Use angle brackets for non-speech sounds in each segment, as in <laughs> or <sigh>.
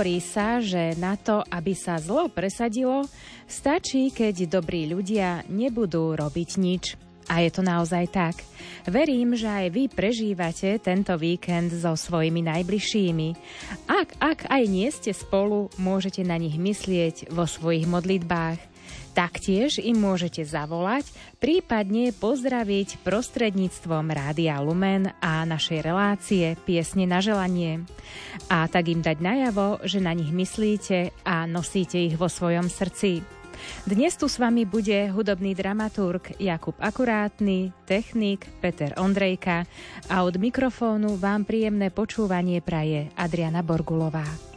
Hovorí sa, že na to, aby sa zlo presadilo, stačí, keď dobrí ľudia nebudú robiť nič. A je to naozaj tak. Verím, že aj vy prežívate tento víkend so svojimi najbližšími. Ak, ak aj nie ste spolu, môžete na nich myslieť vo svojich modlitbách. Taktiež im môžete zavolať, prípadne pozdraviť prostredníctvom Rádia Lumen a našej relácie Piesne na želanie. A tak im dať najavo, že na nich myslíte a nosíte ich vo svojom srdci. Dnes tu s vami bude hudobný dramaturg Jakub Akurátny, technik Peter Ondrejka a od mikrofónu vám príjemné počúvanie praje Adriana Borgulová.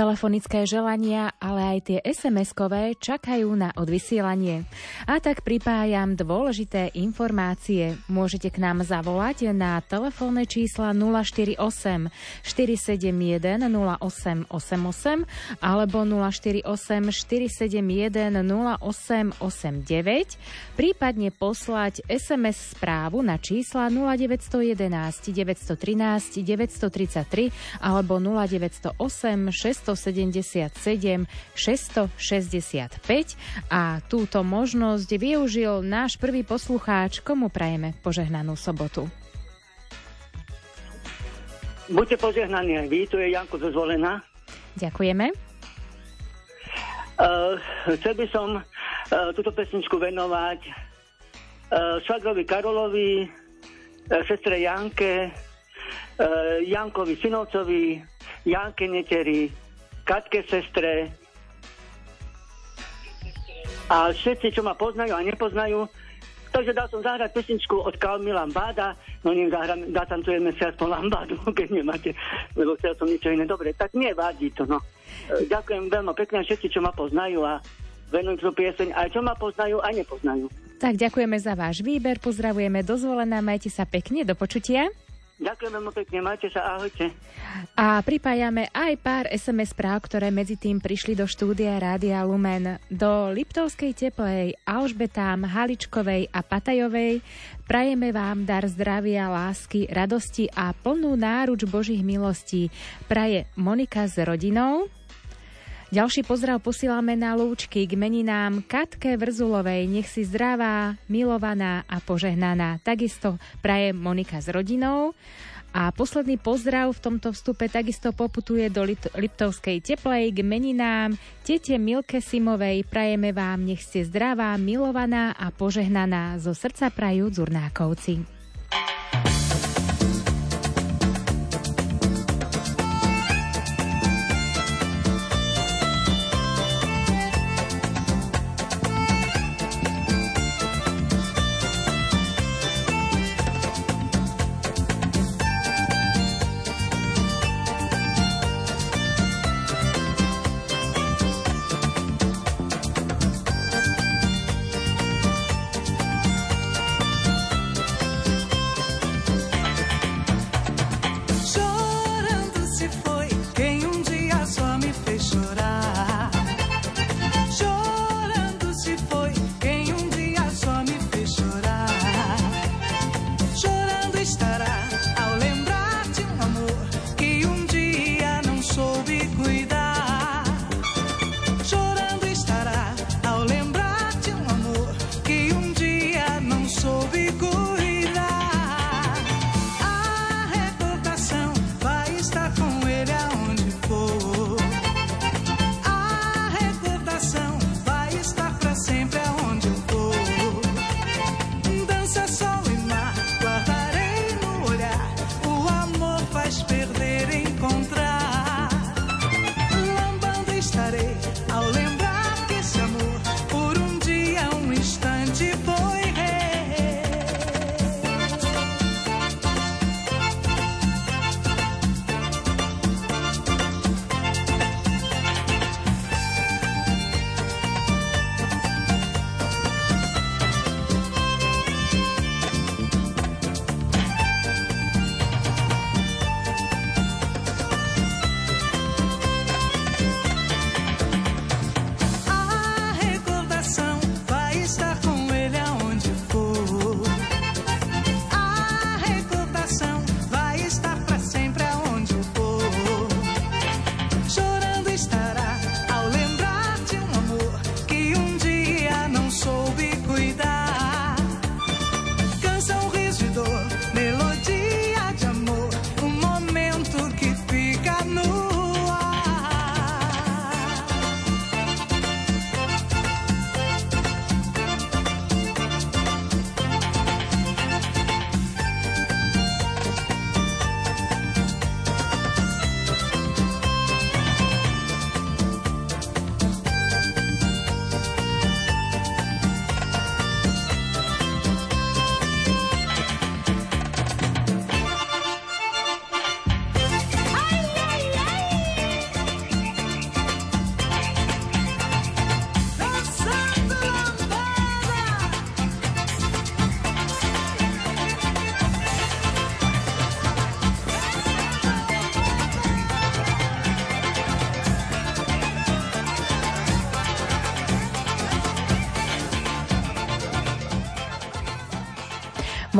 Telefonické želania, ale aj tie SMS-kové čakajú na odvysielanie. A tak pripájam dôležité informácie. Môžete k nám zavolať na telefónne čísla 048 471 0888 alebo 048 471 0889, prípadne poslať SMS správu na čísla 0911 913 933 alebo 0908 677 665 a túto možnosť využil náš prvý poslucháč, komu prajeme požehnanú sobotu. Buďte požehnaní aj vy, tu je Janko zo. Ďakujeme. Uh, chcel by som uh, túto pesničku venovať uh, švagrovi Karolovi, uh, sestre Janke, uh, Jankovi Synovcovi, Janke Neteri, Katke sestre a všetci, čo ma poznajú a nepoznajú. Takže dal som zahrať pesničku od Kalmila Báda, no ním zahrám, zatancujeme si aspoň Lambádu, <laughs> keď nemáte, lebo chcel som niečo iné. Dobre, tak nevadí to, no. E, ďakujem veľmi pekne všetci, čo ma poznajú a venujem tú pieseň aj čo ma poznajú a nepoznajú. Tak ďakujeme za váš výber, pozdravujeme dozvolená, majte sa pekne, do počutia. Ďakujem veľmi pekne, majte sa, ahojte. A pripájame aj pár SMS správ, ktoré medzi tým prišli do štúdia Rádia Lumen. Do Liptovskej teplej, Alžbetám, Haličkovej a Patajovej prajeme vám dar zdravia, lásky, radosti a plnú náruč Božích milostí. Praje Monika s rodinou, ďalší pozdrav posílame na lúčky k meninám Katke Vrzulovej. Nech si zdravá, milovaná a požehnaná. Takisto praje Monika s rodinou. A posledný pozdrav v tomto vstupe takisto poputuje do Liptovskej teplej k meninám. Tete Milke Simovej prajeme vám, nech ste zdravá, milovaná a požehnaná. Zo srdca prajú Zurnákovci.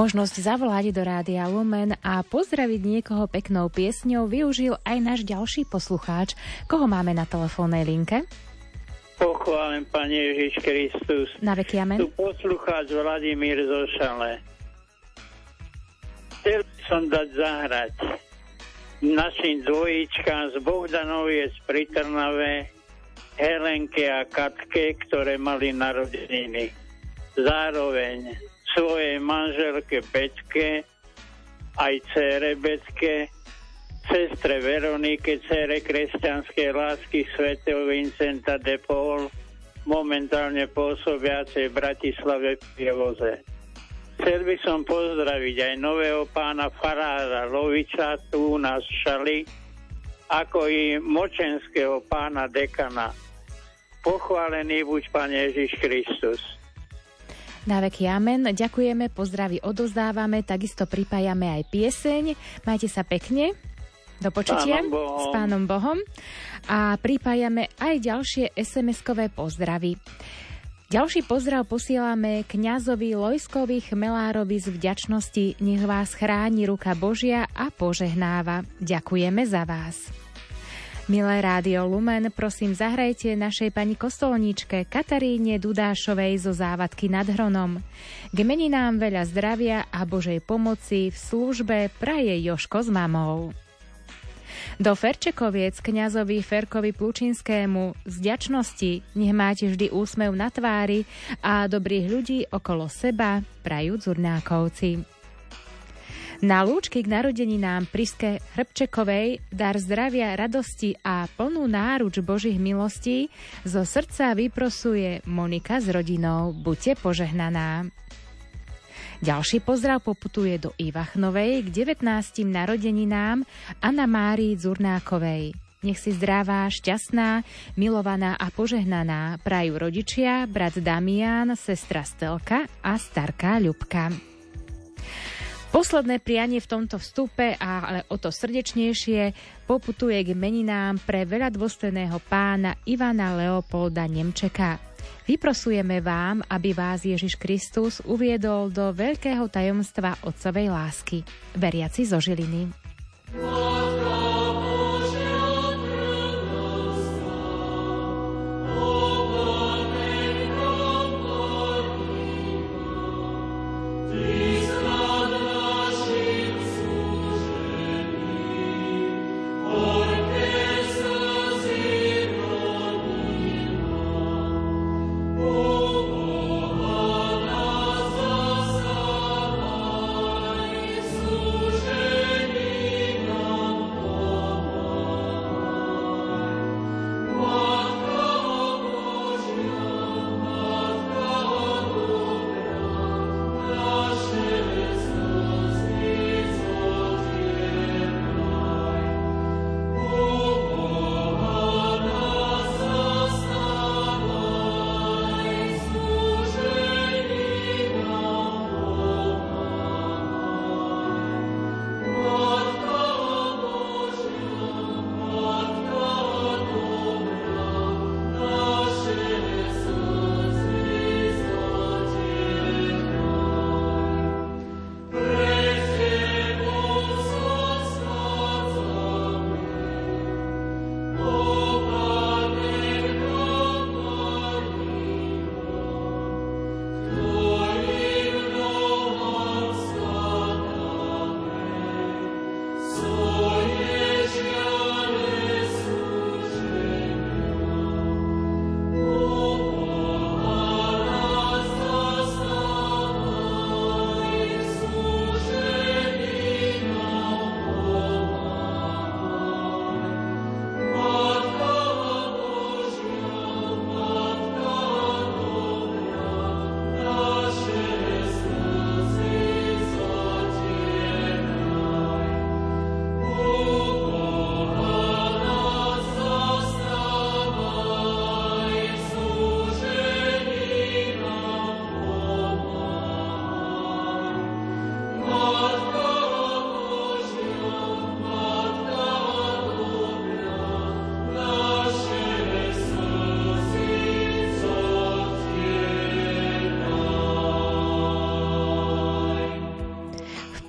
Možnosť zavolať do Rádia Lumen a pozdraviť niekoho peknou piesňou využil aj náš ďalší poslucháč. Koho máme na telefónnej linke? Pochválen Pane Ježiš Kristus. Na veky amen. Tu poslucháč Vladimír Zošale. Chcel som dať zahrať našim dvojičkám z Bohdanovie z Pritrnave, Helenke a Katke, ktoré mali narodeniny. Zároveň svojej manželke Beťke, aj cére Beťke, sestre Veronike, cére kresťanskej lásky svätého Vincenta de Paul, momentálne pôsobiacej v Bratislave v Pievoze. Chcel by som pozdraviť aj nového pána Farára Loviča tu u nás v Šali, ako i močenského pána dekana. Pochválený buď Pán Ježiš Kristus. Na veky amen. Ďakujeme, pozdravy odozdávame, takisto pripájame aj pieseň. Majte sa pekne. Do počutia s Pánom Bohom. A pripájame aj ďalšie SMS-kové pozdravy. Ďalší pozdrav posielame kňazovi Lojskovi Chmelárovi z vďačnosti. Nech vás chráni ruka Božia a požehnáva. Ďakujeme za vás. Milé rádio Lumen, prosím zahrajte našej pani kostolníčke Kataríne Dudášovej zo závadky nad Hronom. K meninám veľa zdravia a Božej pomoci v službe praje Joško s mamou. Do Ferčekoviec kňazovi Ferkovi Plučinskému z ďačnosti nech máte vždy úsmev na tvári a dobrých ľudí okolo seba prajú Zurnákovci. Na lúčky k narodeninám Priske Hrbčekovej dar zdravia, radosti a plnú náruč Božích milostí zo srdca vyprosuje Monika s rodinou. Buďte požehnaná. Ďalší pozdrav poputuje do Ivachnovej k 19. narodeninám Anna Márii Zurnákovej. Nech si zdravá, šťastná, milovaná a požehnaná prajú rodičia, brat Damian, sestra Stelka a starká Ľubka. Posledné prianie v tomto vstupe, ale o to srdečnejšie, poputuje k meninám pre veľa dôstojného pána Ivana Leopolda Nemčeka. Vyprosujeme vám, aby vás Ježiš Kristus uviedol do veľkého tajomstva Otcovej lásky. Veriaci zo Žiliny.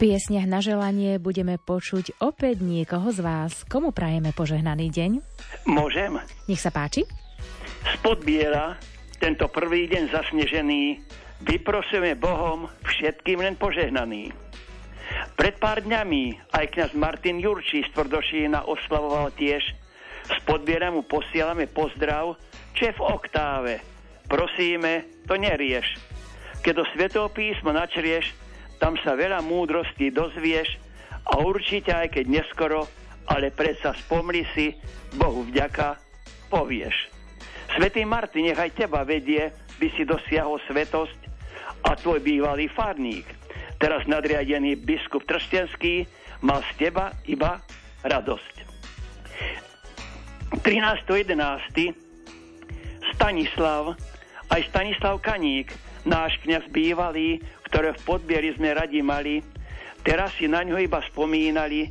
Piesniach na želanie budeme počuť opäť niekoho z vás. Komu prajeme požehnaný deň? Môžem? Nech sa páči. Spod biela, tento prvý deň zasnežený, vyprosujeme Bohom všetkým len požehnaný. Pred pár dňami aj kňaz Martin Jurčí z Tvrdošína oslavoval tiež. Spod biela mu posielame pozdrav, čo v oktáve. Prosíme, to nerieš. Keď do Svetého písma načrieš, tam sa veľa múdrosti dozvieš a určite aj keď neskoro, ale predsa spomli si, Bohu vďaka, povieš. Svetý Martin, nechaj teba vedie, by si dosiahol svetosť a tvoj bývalý farník, teraz nadriadený biskup Trstenský, mal z teba iba radosť. 13.11. Stanislav, aj Stanislav Kaník, náš kňaz bývalý, ktoré v podbieri sme radi mali, teraz si na ňo iba spomínali,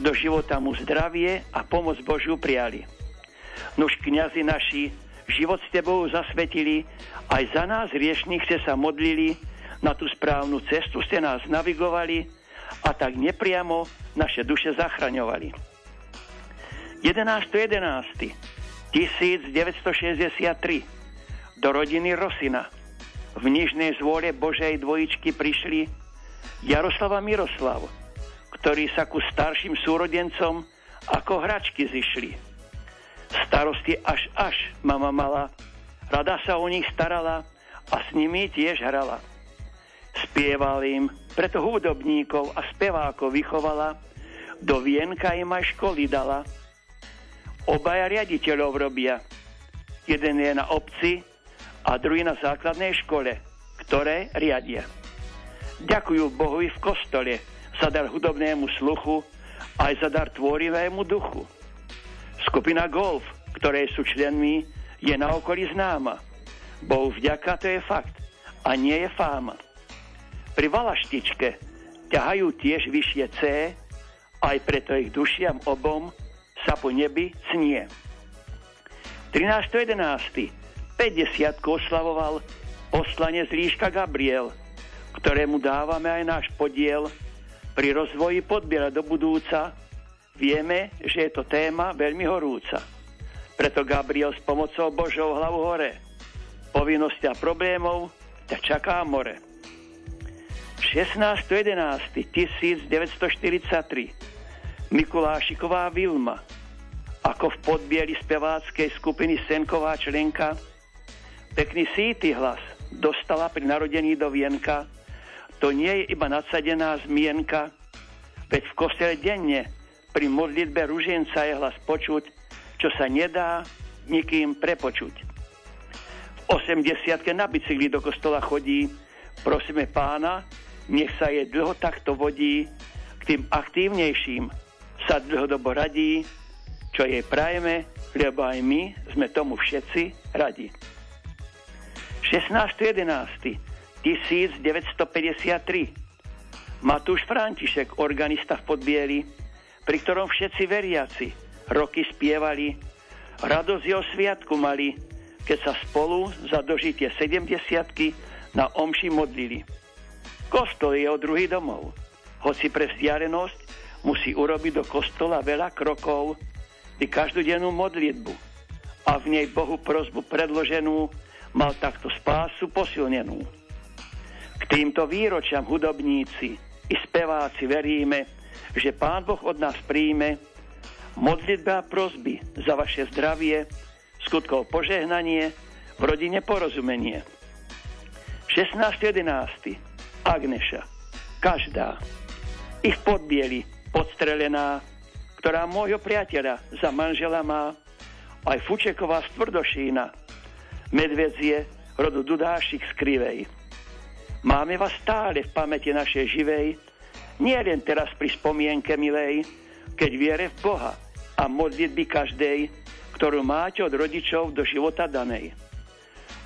do života mu zdravie a pomoc Božiu prijali. Nož kniazy naši, život s tebou zasvetili, aj za nás riešných ste sa modlili, na tú správnu cestu ste nás navigovali a tak nepriamo naše duše zachraňovali. 11.11. 1963 do rodiny Rosina – v nižnej zvole Božej dvojičky prišli Jaroslava Miroslav, ktorí sa ku starším súrodencom ako hračky zišli. Starosti až až mama mala, rada sa o nich starala a s nimi tiež hrala. Spieval im, preto hudobníkov a spevákov vychovala, do vienka im aj školy dala. Obaja riaditeľov robia. Jeden je na obci, a druhý na základnej škole, ktoré riadia. Ďakujú Bohu i v kostole za dar hudobnému sluchu aj za dar tvorivému duchu. Skupina Golf, ktorej sú členmi, je na okolí známa. Bohu vďaka to je fakt a nie je fáma. Pri Valaštičke ťahajú tiež vyššie C, aj preto ich dušiam obom sa po nebi cnie. 13.11. 50 oslavoval poslanec Líška Gabriel, ktorému dávame aj náš podiel pri rozvoji podbiera do budúca. Vieme, že je to téma veľmi horúca. Preto Gabriel s pomocou Božou hlavu hore. Povinnosti a problémov ťa čaká more. 16.11.1943 Mikulášiková Vilma ako v podbieli speváckej skupiny Senková členka Pekný síty hlas dostala pri narodení do vienka. To nie je iba nadsadená zmienka, veď v kostele denne pri modlitbe ruženca je hlas počuť, čo sa nedá nikým prepočuť. V 80 na bicykli do kostola chodí, prosíme pána, nech sa je dlho takto vodí, k tým aktívnejším sa dlhodobo radí, čo jej prajeme, lebo aj my sme tomu všetci radi. 16.11.1953 Matúš František, organista v Podbieli, pri ktorom všetci veriaci roky spievali, radosť jeho sviatku mali, keď sa spolu za dožitie 70 na omši modlili. Kostol je o druhý domov. Hoci pre vzdialenosť musí urobiť do kostola veľa krokov, i každodennú modlitbu a v nej Bohu prozbu predloženú mal takto spásu posilnenú. K týmto výročiam hudobníci i speváci veríme, že Pán Boh od nás príjme modlitba a prozby za vaše zdravie, skutkov požehnanie, v rodine porozumenie. 16.11. Agneša, každá, ich podbieli, podstrelená, ktorá môjho priateľa za manžela má, aj Fučeková z medvedzie rodu Dudášik z Krivej. Máme vás stále v pamäti našej živej, nie len teraz pri spomienke milej, keď viere v Boha a modlitby každej, ktorú máte od rodičov do života danej.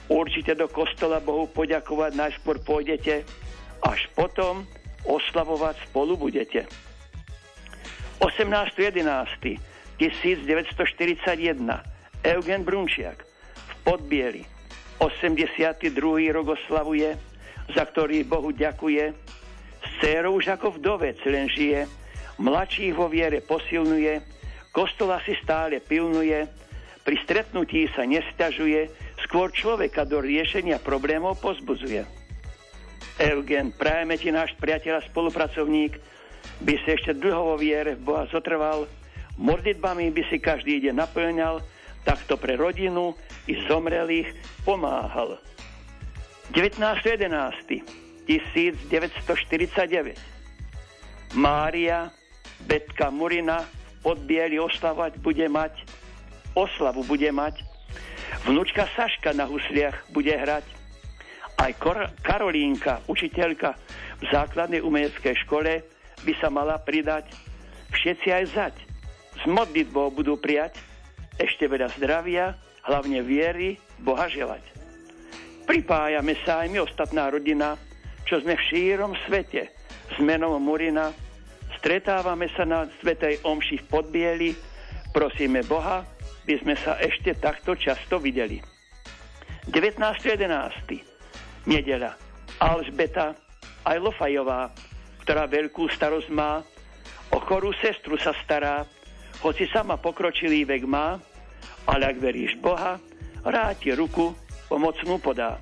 Určite do kostola Bohu poďakovať najskôr pôjdete, až potom oslavovať spolu budete. 18.11.1941 Eugen Brunčiak Podbieli. 82. rok oslavuje, za ktorý Bohu ďakuje. Z Céro už ako vdovec len žije, mladších vo viere posilňuje, kostola si stále pilnuje, pri stretnutí sa nestiažuje, skôr človeka do riešenia problémov pozbudzuje. Eugen, prajeme ti náš priateľ a spolupracovník, by si ešte dlho vo viere v Boha zotrval, modlitbami by si každý deň naplňal, takto pre rodinu i zomrelých pomáhal. 19.11. 1949 Mária Betka Murina v Podbieli oslavať bude mať, oslavu bude mať, vnúčka Saška na husliach bude hrať, aj Kor- Karolínka, učiteľka v základnej umeleckej škole by sa mala pridať, všetci aj zať, s modlitbou budú prijať, ešte veľa zdravia, hlavne viery, Boha želať. Pripájame sa aj my, ostatná rodina, čo sme v šírom svete, s menom Murina, stretávame sa na Svetej Omši v Podbieli, prosíme Boha, by sme sa ešte takto často videli. 19.11. Nedela. Alžbeta Ajlofajová, ktorá veľkú starosť má, o chorú sestru sa stará, hoci sama pokročilý vek má, ale ak veríš Boha, rád ti ruku pomocnú podá.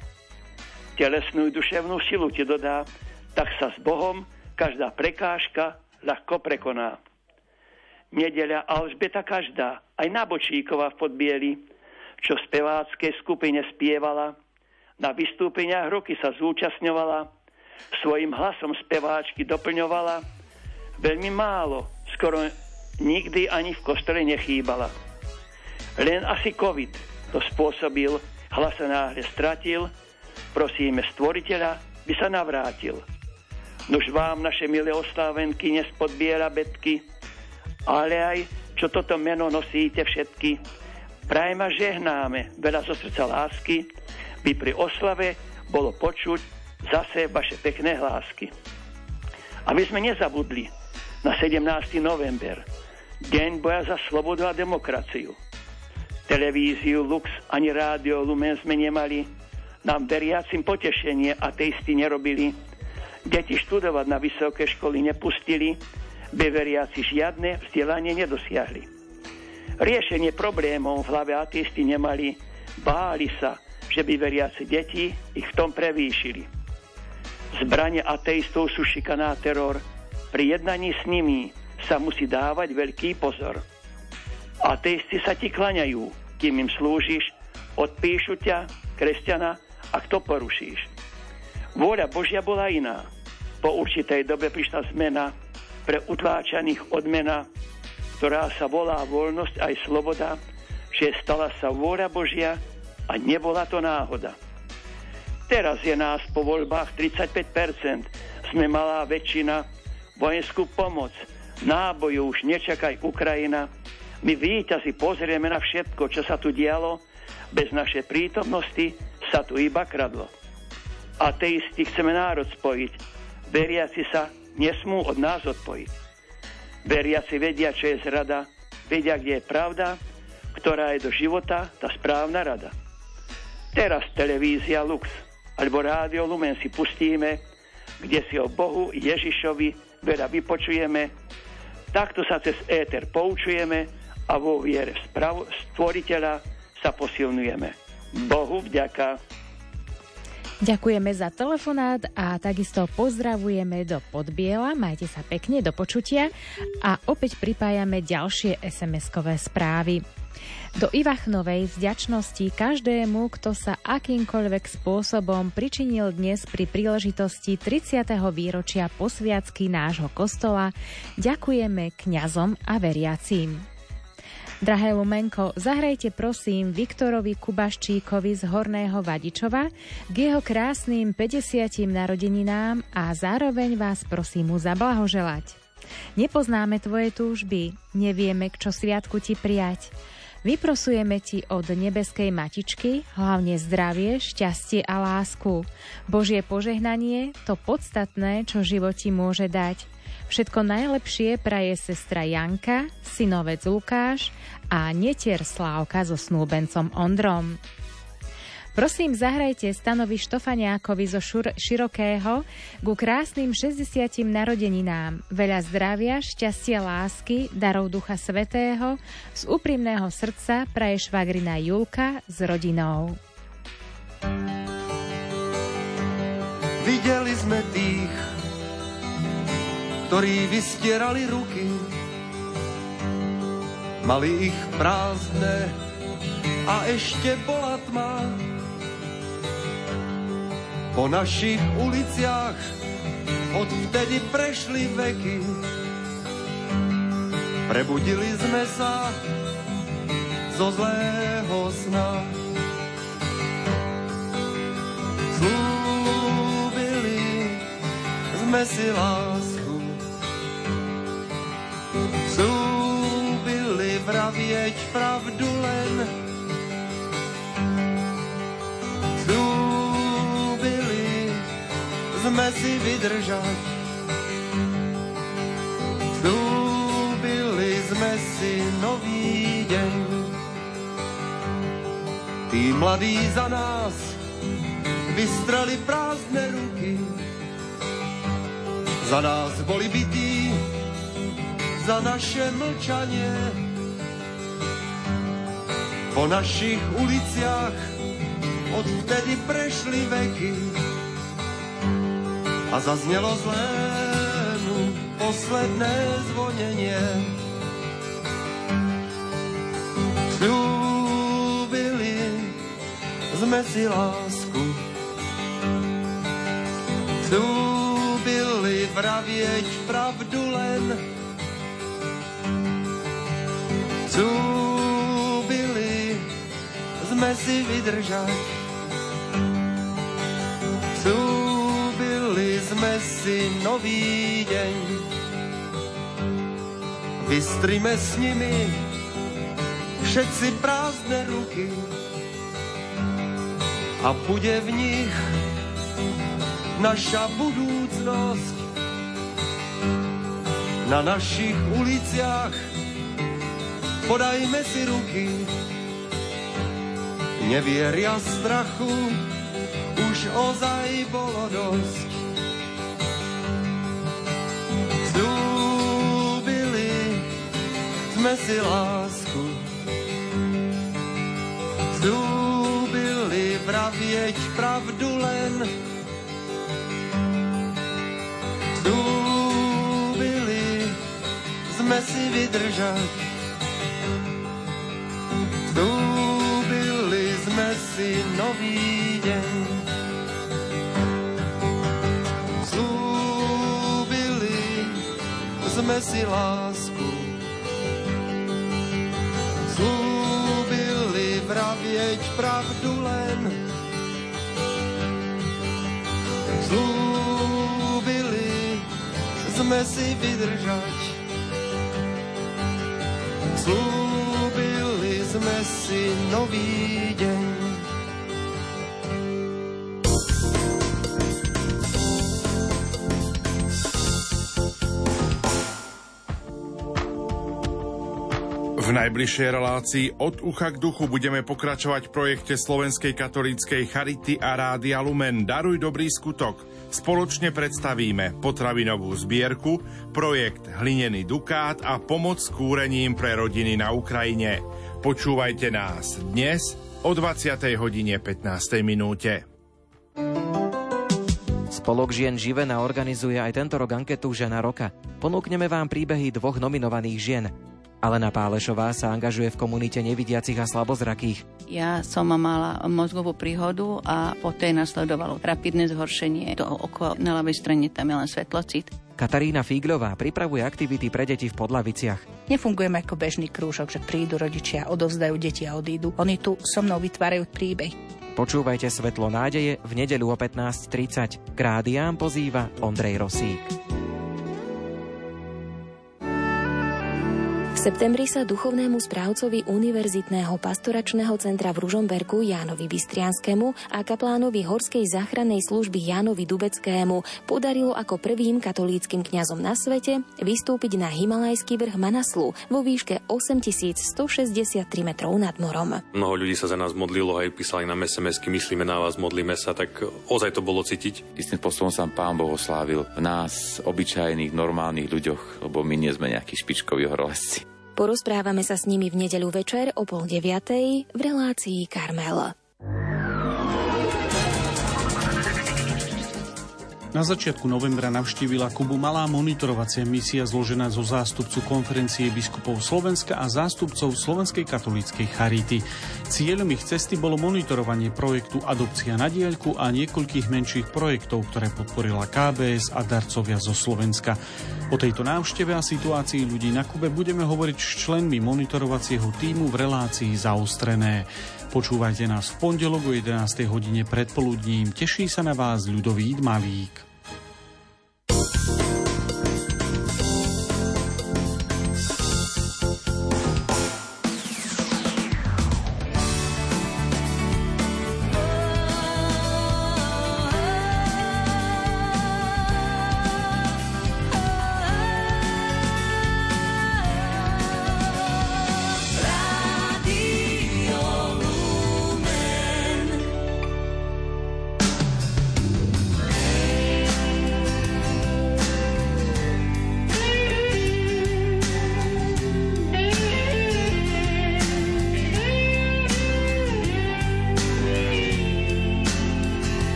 Telesnú i duševnú silu ti dodá, tak sa s Bohom každá prekážka ľahko prekoná. Nedeľa Alžbeta každá, aj Nabočíková v Podbieli, čo v speváckej skupine spievala, na vystúpeniach roky sa zúčastňovala, svojim hlasom speváčky doplňovala, veľmi málo, skoro nikdy ani v kostole nechýbala. Len asi COVID to spôsobil, hlas sa náhle stratil, prosíme stvoriteľa, by sa navrátil. Nož vám naše milé oslávenky nespodbiera betky, ale aj čo toto meno nosíte všetky. Prajma žehnáme veľa zo srdca lásky, by pri oslave bolo počuť zase vaše pekné hlásky. Aby sme nezabudli na 17. november, deň boja za slobodu a demokraciu. Televíziu Lux ani rádio Lumen sme nemali, nám veriacim potešenie ateisti nerobili, deti študovať na vysoké školy nepustili, veriaci žiadne vzdelanie nedosiahli. Riešenie problémov v hlave ateisti nemali, báli sa, že by veriaci deti ich v tom prevýšili. Zbranie ateistov sú šikaná teror. Pri jednaní s nimi sa musí dávať veľký pozor. Ateisti sa ti klaňajú, kým im slúžiš, odpíšu ťa, kresťana, ak to porušíš. Vôľa Božia bola iná. Po určitej dobe prišla zmena, pre utláčaných odmena, ktorá sa volá voľnosť aj sloboda, že stala sa vôľa Božia a nebola to náhoda. Teraz je nás po voľbách 35%, sme malá väčšina, vojenskú pomoc, náboju už nečakaj Ukrajina, my víťazi pozrieme na všetko, čo sa tu dialo, bez našej prítomnosti sa tu iba kradlo. Ateisti chceme národ spojiť, veriaci sa nesmú od nás odpojiť. Veriaci vedia, čo je zrada, vedia, kde je pravda, ktorá je do života tá správna rada. Teraz televízia Lux alebo rádio Lumen si pustíme, kde si o Bohu Ježišovi veľa vypočujeme, takto sa cez éter poučujeme a vo viere stvoriteľa sa posilňujeme. Bohu vďaka. Ďakujeme za telefonát a takisto pozdravujeme do Podbiela. Majte sa pekne, do počutia a opäť pripájame ďalšie SMS-kové správy. Do Ivachnovej vďačnosti každému, kto sa akýmkoľvek spôsobom pričinil dnes pri príležitosti 30. výročia posviacky nášho kostola, ďakujeme kňazom a veriacím. Drahé Lumenko, zahrajte prosím Viktorovi Kubaščíkovi z Horného Vadičova k jeho krásnym 50. narodeninám a zároveň vás prosím mu zablahoželať. Nepoznáme tvoje túžby, nevieme, k čo sviatku ti prijať. Vyprosujeme ti od nebeskej matičky hlavne zdravie, šťastie a lásku. Božie požehnanie, to podstatné, čo životi môže dať. Všetko najlepšie praje sestra Janka, synovec Lukáš a netier Slávka so snúbencom Ondrom. Prosím, zahrajte stanovi Štofaniákovi zo šur- Širokého ku krásnym 60 narodeninám. Veľa zdravia, šťastia, lásky, darov Ducha Svetého, z úprimného srdca praje švagrina Julka s rodinou. Videli sme tých, ktorí vystierali ruky, mali ich prázdne a ešte bola tma. Po našich uliciach odvtedy prešli veky. Prebudili sme sa zo zlého sna. Slúbili sme si lásku. Slúbili vravieť pravdu len sme si vydržať. Slúbili sme si nový deň. Tí mladí za nás vystrali prázdne ruky. Za nás boli bytí, za naše mlčanie. Po našich uliciach odvtedy prešli veky a zaznelo zlému posledné zvonenie. Sľúbili sme si lásku, Sľúbili vravieť pravdu len, Sľúbili sme si vydržať. Sme si nový deň. Vystrime s nimi všetci prázdne ruky a bude v nich naša budúcnosť. Na našich uliciach podajme si ruky, nevieria strachu, už ozaj bolo dosť. Sme si lásku. Slúbili vravieť pravdu len. Slúbili sme si vydržať. Slúbili sme si nový deň. Slúbili sme si lásku. Pravdu len. Slúbili sme si vydržať. Slúbili sme si nový deň. Najbližšej relácii od ucha k duchu budeme pokračovať v projekte Slovenskej katolíckej Charity a Rádia Lumen Daruj dobrý skutok. Spoločne predstavíme potravinovú zbierku, projekt Hlinený dukát a pomoc s kúrením pre rodiny na Ukrajine. Počúvajte nás dnes o 20. hodine 15. minúte. Spolok žien Živena organizuje aj tento rok anketu Žena roka. Ponúkneme vám príbehy dvoch nominovaných žien. Alena Pálešová sa angažuje v komunite nevidiacich a slabozrakých. Ja som mala mozgovú príhodu a poté nasledovalo rapidné zhoršenie. Do oko na ľavej strane tam je len svetlocit. Katarína Fígľová pripravuje aktivity pre deti v Podlaviciach. Nefungujeme ako bežný krúžok, že prídu rodičia, odovzdajú deti a odídu. Oni tu so mnou vytvárajú príbeh. Počúvajte Svetlo nádeje v nedeľu o 15.30. K rádiám pozýva Ondrej Rosík. Septembri sa duchovnému správcovi Univerzitného pastoračného centra v Ružomberku Jánovi Bystrianskému a kaplánovi Horskej záchrannej služby Jánovi Dubeckému podarilo ako prvým katolíckým kňazom na svete vystúpiť na Himalajský vrch Manaslu vo výške 8163 metrov nad morom. Mnoho ľudí sa za nás modlilo, aj písali na sms myslíme na vás, modlíme sa, tak ozaj to bolo cítiť. Istým spôsobom sa Pán Boh oslávil v nás, obyčajných, normálnych ľuďoch, lebo my nie sme nejakí špičkoví horolezci. Porozprávame sa s nimi v nedeľu večer o pol deviatej v relácii Karmel. Na začiatku novembra navštívila Kubu malá monitorovacia misia zložená zo zástupcu konferencie biskupov Slovenska a zástupcov Slovenskej katolíckej charity. Cieľom ich cesty bolo monitorovanie projektu Adopcia na diaľku a niekoľkých menších projektov, ktoré podporila KBS a darcovia zo Slovenska. O tejto návšteve a situácii ľudí na Kube budeme hovoriť s členmi monitorovacieho týmu v relácii zaostrené. Počúvajte nás v pondelok o 11. hodine predpoludním. Teší sa na vás ľudový Malík.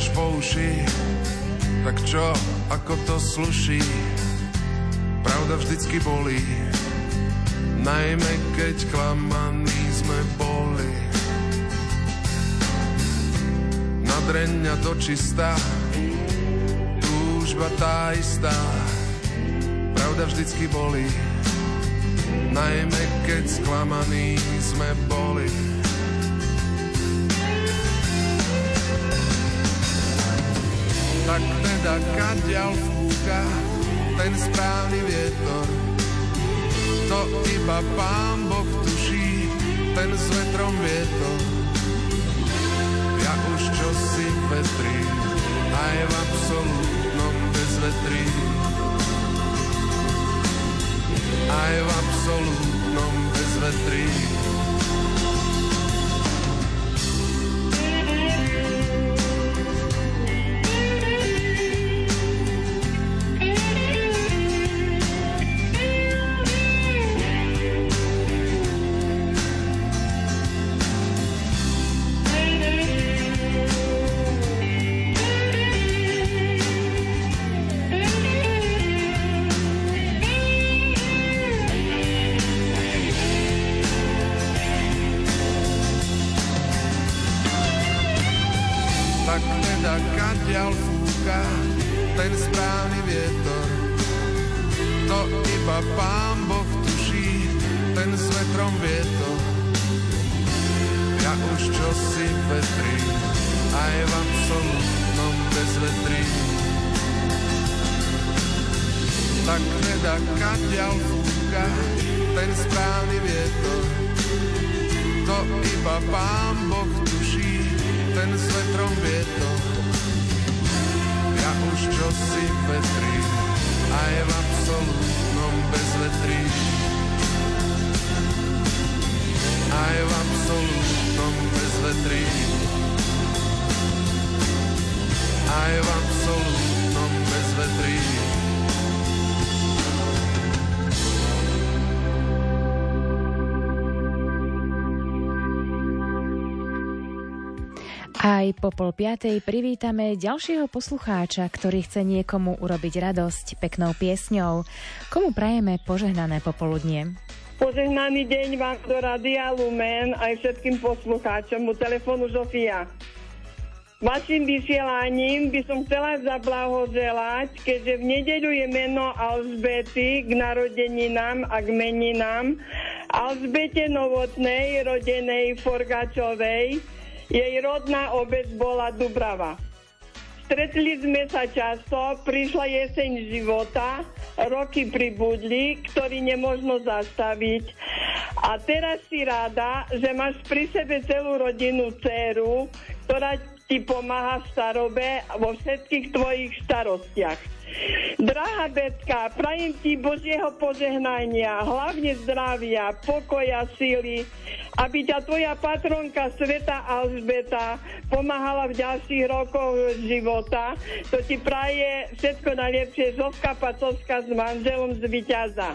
Až po uši, tak čo, ako to sluší? pravda vždycky bolí, najmä keď klamaní sme boli. Nadreň a dočistá, túžba tá istá, pravda vždycky bolí, najmä keď sklamaní sme boli. Teda kadiaľ fúka, ten správny vietor. To iba pán Boh tuší, ten s vetrom vietor. Ja už čo si vetrí, aj v absolútnom bezvetrí. Aj v absolútnom bezvetrí. Aj po pol piatej privítame ďalšieho poslucháča, ktorý chce niekomu urobiť radosť peknou piesňou. Komu prajeme požehnané popoludnie? Požehnaný deň vám do Radia Lumen aj všetkým poslucháčom u telefónu Zofia. Vašim vysielaním by som chcela zablahoželať, keďže v nedeľu je meno Alžbety k narodeninám a k meninám. Alžbete Novotnej, rodenej Forgačovej, jej rodná obec bola Dubrava. Stretli sme sa často, prišla jeseň života, roky pribudli, ktorý nemožno zastaviť. A teraz si rada, že máš pri sebe celú rodinu dceru, ktorá ti pomáha v starobe vo všetkých tvojich starostiach. Drahá Betka, prajem ti Božieho požehnania, hlavne zdravia, pokoja, síly, aby ťa tvoja patronka Sveta Alžbeta pomáhala v ďalších rokoch života. To ti praje všetko najlepšie Zovka Pacovská s manželom z Vyťaza.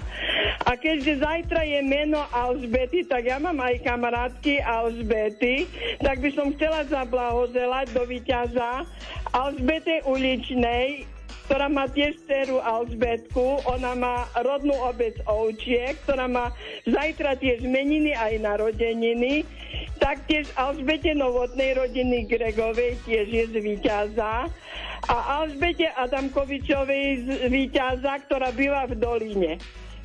A keďže zajtra je meno Alžbety, tak ja mám aj kamarátky Alžbety, tak by som chcela zablahoželať do Vyťaza Alžbete Uličnej, ktorá má tiež dceru Alžbetku. Ona má rodnú obec Ovčie, ktorá má zajtra tiež meniny aj narodeniny. Taktiež Alžbete Novotnej rodiny Gregovej tiež je z. A Alžbete Adamkovičovej z víťaza, ktorá býva v Doline.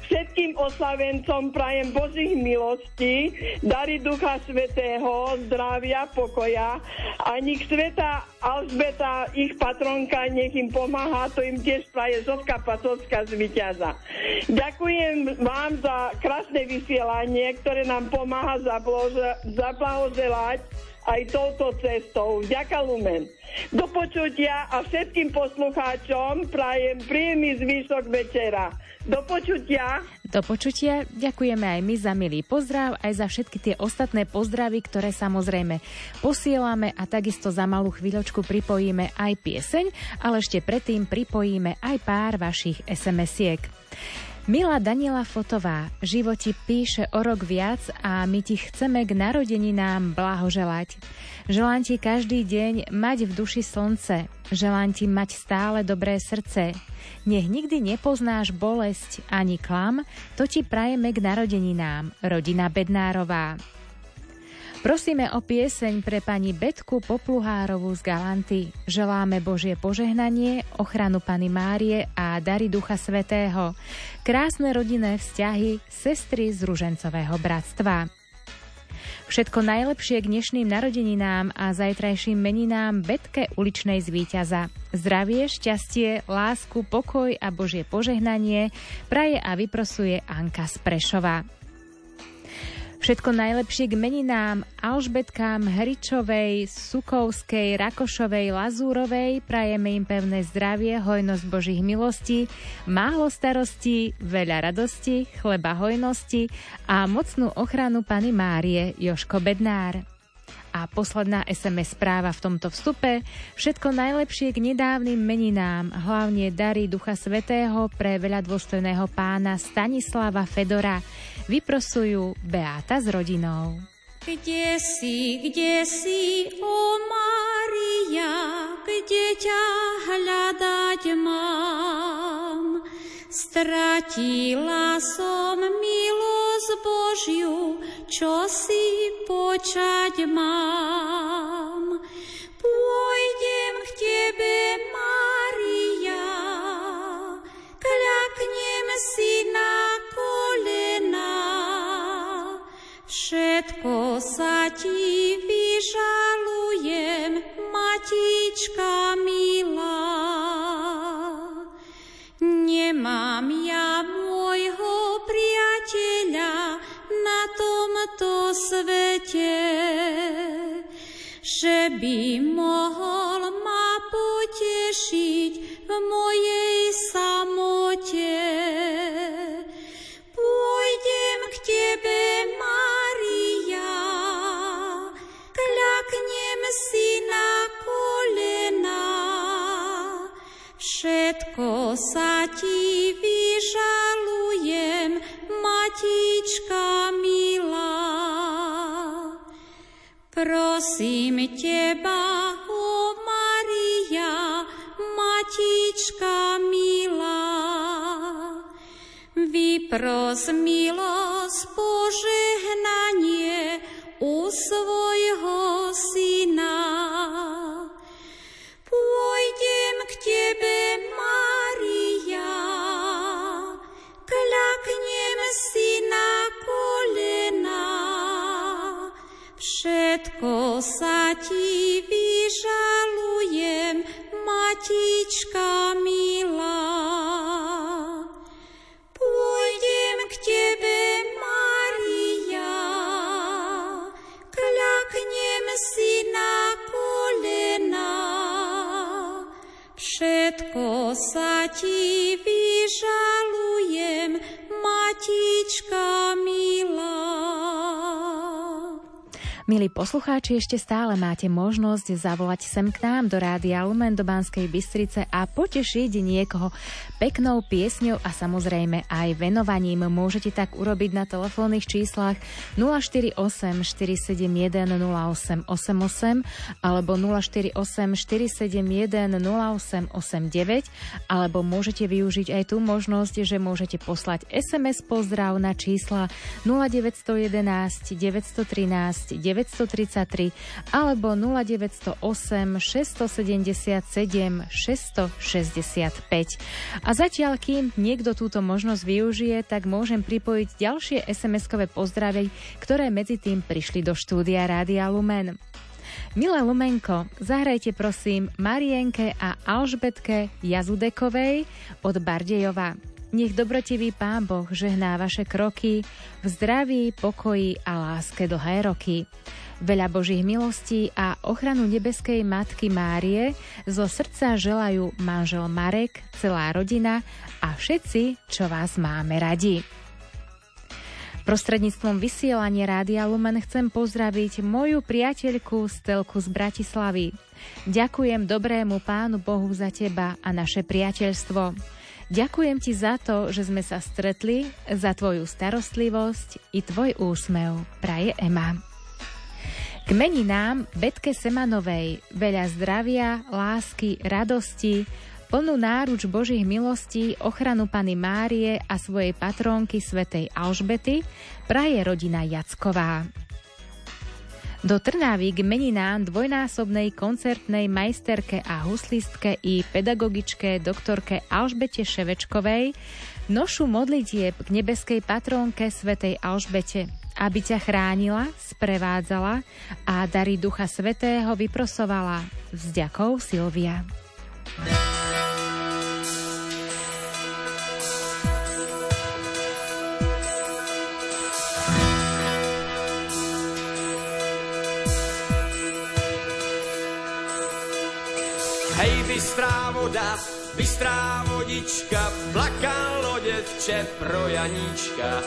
Všetkým oslavencom prajem Božích milostí, dary Ducha Svetého, zdravia, pokoja a nech Sveta Alžbeta, ich patronka, nech im pomáha, to im tiež praje Zovka Pacovská z Vyťaza. Ďakujem vám za krásne vysielanie, ktoré nám pomáha zablahoželať aj touto cestou. Ďakujem Lumen. Do počutia a všetkým poslucháčom prajem príjemný zvyšok večera. Do počutia. Do počutia. Ďakujeme aj my za milý pozdrav, aj za všetky tie ostatné pozdravy, ktoré samozrejme posielame a takisto za malú chvíľočku pripojíme aj pieseň, ale ešte predtým pripojíme aj pár vašich SMS-iek. Milá Daniela Fotová, životi píše o rok viac a my ti chceme k narodeninám blahoželať. Želám ti každý deň mať v duši slnce, želám ti mať stále dobré srdce. Nech nikdy nepoznáš bolesť ani klam, to ti prajeme k narodeninám, rodina Bednárová. Prosíme o pieseň pre pani Betku Popluhárovú z Galanty. Želáme Božie požehnanie, ochranu Pany Márie a dary Ducha Svetého. Krásne rodinné vzťahy, sestry z Ružencového bratstva. Všetko najlepšie k dnešným narodeninám a zajtrajším meninám Betke uličnej zvíťaza. Zdravie, šťastie, lásku, pokoj a Božie požehnanie praje a vyprosuje Anka z Prešova. Všetko najlepšie k meninám Alžbetkám Hričovej, Sukovskej, Rakošovej, Lazúrovej. Prajeme im pevné zdravie, hojnosť Božích milostí, málo starostí, veľa radosti, chleba hojnosti a mocnú ochranu Pany Márie Joško Bednár. A posledná SMS správa v tomto vstupe. Všetko najlepšie k nedávnym meninám, hlavne dary Ducha Svetého pre veľa dôstojného pána Stanislava Fedora vyprosujú Beáta s rodinou. Kde si, kde si, o Maria, kde ťa hľadať mám? Stratila som milosť Božiu, čo si počať mám. Pôjdem k Tebe, Maria, kľaknem si na Všetko sa ti vyžalujem, matička milá. Nemám ja môjho priateľa na tomto svete, že by mohol ma potešiť v mojej samote. Pôjdem k tebe, Maria, kľaknem si na všetko sa ti vyžalujem, Matička milá. Prosím teba, o Maria, Matička milá. Vypros milosť požehnanie u svojho syna. Pôjdem Všetko sa ti vyžalujem, Matička milá. Všetko sa ti vyžalujem, Matička milá. Milí poslucháči, ešte stále máte možnosť zavolať sem k nám do Rádia Lumen do Banskej Bystrice a potešiť niekoho peknou piesňou a samozrejme aj venovaním. Môžete tak urobiť na telefónnych číslach 048 471 0888 alebo 048 471 0889 alebo môžete využiť aj tú možnosť, že môžete poslať SMS pozdrav na čísla 0911 913 933 alebo 0908 677 665. A zatiaľ, kým niekto túto možnosť využije, tak môžem pripojiť ďalšie SMS-kové pozdravy, ktoré medzi tým prišli do štúdia Rádia Lumen. Milé Lumenko, zahrajte prosím Marienke a Alžbetke Jazudekovej od Bardejova. Nech dobrotivý Pán Boh žehná vaše kroky v zdraví, pokoji a láske dlhé roky. Veľa Božích milostí a ochranu nebeskej Matky Márie zo srdca želajú manžel Marek, celá rodina a všetci, čo vás máme radi. Prostredníctvom vysielania Rádia Lumen chcem pozdraviť moju priateľku Stelku z Bratislavy. Ďakujem dobrému Pánu Bohu za teba a naše priateľstvo. Ďakujem ti za to, že sme sa stretli, za tvoju starostlivosť i tvoj úsmev, praje Ema. K meninám Betke Semanovej veľa zdravia, lásky, radosti, plnú náruč Božích milostí, ochranu Pany Márie a svojej patrónky svätej Alžbety praje rodina Jacková. Do Trnavy k meninám dvojnásobnej koncertnej majsterke a huslistke i pedagogičke doktorke Alžbete Ševečkovej nošu modlitieb k nebeskej patrónke svätej Alžbete, aby ťa chránila, sprevádzala a dary Ducha Svetého vyprosovala. Vzďakov Silvia. Bystrá voda, bystrá vodička, plakalo devče pro Janíčka.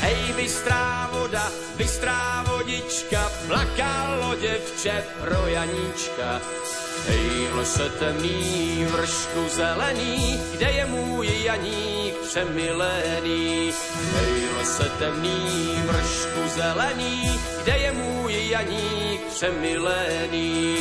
Hej, bystrá voda, bystrá vodička, plakalo devče pro Janíčka. Hej, v lese temný, vršku zelený, kde je můj Janík přemilený. Hej, v lese temný, vršku zelený, kde je můj Janík přemilený.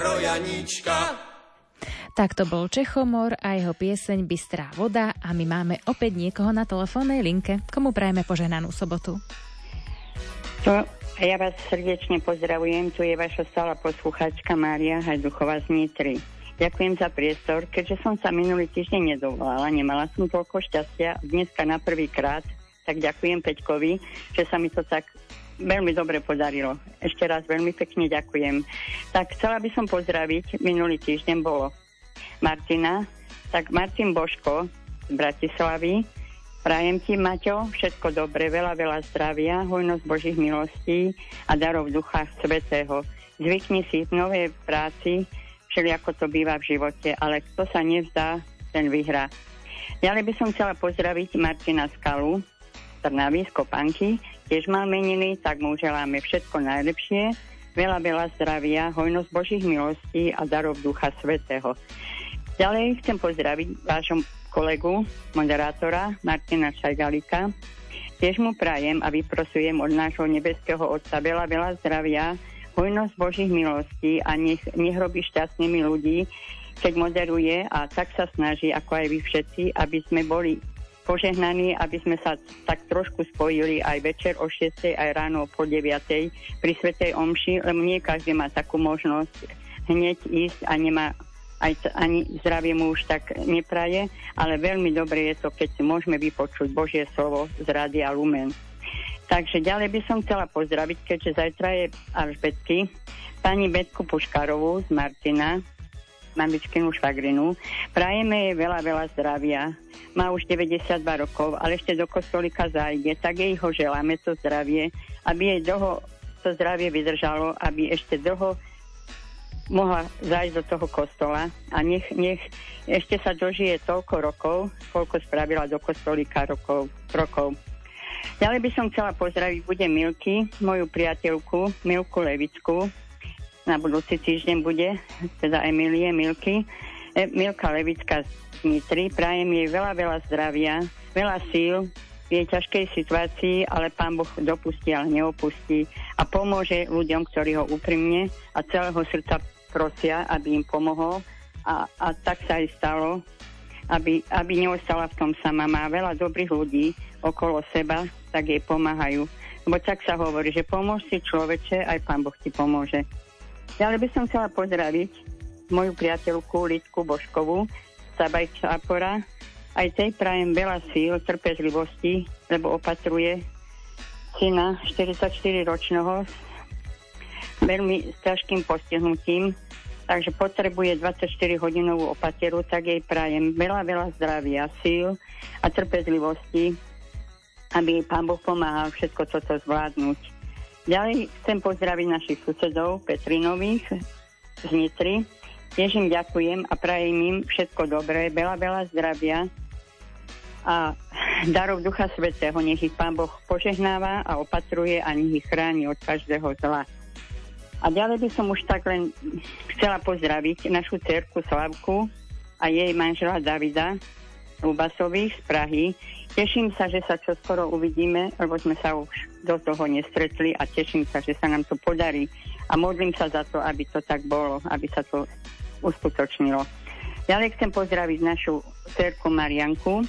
Janíčka. Tak to bol Čechomor a jeho pieseň Bystrá voda a my máme opäť niekoho na telefónnej linke. Komu prajeme poženanú sobotu? To, ja vás srdečne pozdravujem, tu je vaša stála posluchačka Mária Hajduchová z Nitry. Ďakujem za priestor, keďže som sa minulý týždeň nedovolala, nemala som toľko šťastia, dneska na prvý krát, tak ďakujem Peťkovi, že sa mi to tak veľmi dobre podarilo. Ešte raz veľmi pekne ďakujem. Tak chcela by som pozdraviť, minulý týždeň bolo Martina, tak Martin Boško z Bratislavy, Prajem ti, Maťo, všetko dobre, veľa, veľa zdravia, hojnosť Božích milostí a darov Ducha Svetého. Zvykni si v novej práci, všeli to býva v živote, ale kto sa nevzdá, ten vyhrá. Ďalej by som chcela pozdraviť Martina Skalu, Trnavy z Kopanky, tiež mal meniny, tak mu želáme všetko najlepšie, veľa, veľa zdravia, hojnosť Božích milostí a darov Ducha Svetého. Ďalej chcem pozdraviť vášom kolegu, moderátora Martina Šajgalika. Tiež mu prajem a vyprosujem od nášho nebeského Otca veľa, veľa zdravia, hojnosť Božích milostí a nech, nech robí šťastnými ľudí, keď moderuje a tak sa snaží, ako aj vy všetci, aby sme boli požehnaní, aby sme sa tak trošku spojili aj večer o 6. aj ráno po 9. pri Svetej Omši, lebo nie každý má takú možnosť hneď ísť a nemá aj ani zdravie mu už tak nepraje, ale veľmi dobre je to, keď si môžeme vypočuť Božie slovo z Rádia Lumen. Takže ďalej by som chcela pozdraviť, keďže zajtra je Alžbetky, pani Betku Puškarovú z Martina, mamičkinu švagrinu. Prajeme jej veľa, veľa zdravia. Má už 92 rokov, ale ešte do kostolika zájde, tak jej ho želáme to zdravie, aby jej dlho to zdravie vydržalo, aby ešte dlho mohla zájsť do toho kostola a nech, nech ešte sa dožije toľko rokov, koľko spravila do kostolíka rokov. rokov. Ďalej by som chcela pozdraviť, bude Milky, moju priateľku, Milku Levicku. Na budúci týždeň bude, teda Emilie Milky. E, Milka Levická z Nitry. Prajem jej veľa, veľa zdravia, veľa síl v jej ťažkej situácii, ale pán Boh dopustí, ale neopustí a pomôže ľuďom, ktorí ho úprimne a celého srdca prosia, aby im pomohol a, a tak sa aj stalo, aby, aby neostala v tom sama. Má veľa dobrých ľudí okolo seba, tak jej pomáhajú. Lebo tak sa hovorí, že pomôž si človeče, aj pán Boh ti pomôže. Ďalej by som chcela pozdraviť moju priateľku Lidku Božkovú, Sabaj Čapora. Aj tej prajem veľa síl, trpezlivosti, lebo opatruje syna 44-ročného veľmi s ťažkým postihnutím, takže potrebuje 24-hodinovú opateru, tak jej prajem veľa, veľa zdravia, síl a trpezlivosti, aby jej Pán Boh pomáhal všetko toto zvládnuť. Ďalej chcem pozdraviť našich susedov Petrinových z Nitry. Tiež im ďakujem a prajem im všetko dobré, veľa, veľa zdravia a darov Ducha Svetého. Nech ich Pán Boh požehnáva a opatruje a nech ich chráni od každého zla. A ďalej by som už tak len chcela pozdraviť našu cerku Slavku a jej manžela Davida Lubasových z Prahy. Teším sa, že sa čoskoro uvidíme, lebo sme sa už do toho nestretli a teším sa, že sa nám to podarí. A modlím sa za to, aby to tak bolo, aby sa to uskutočnilo. Ďalej chcem pozdraviť našu cerku Marianku,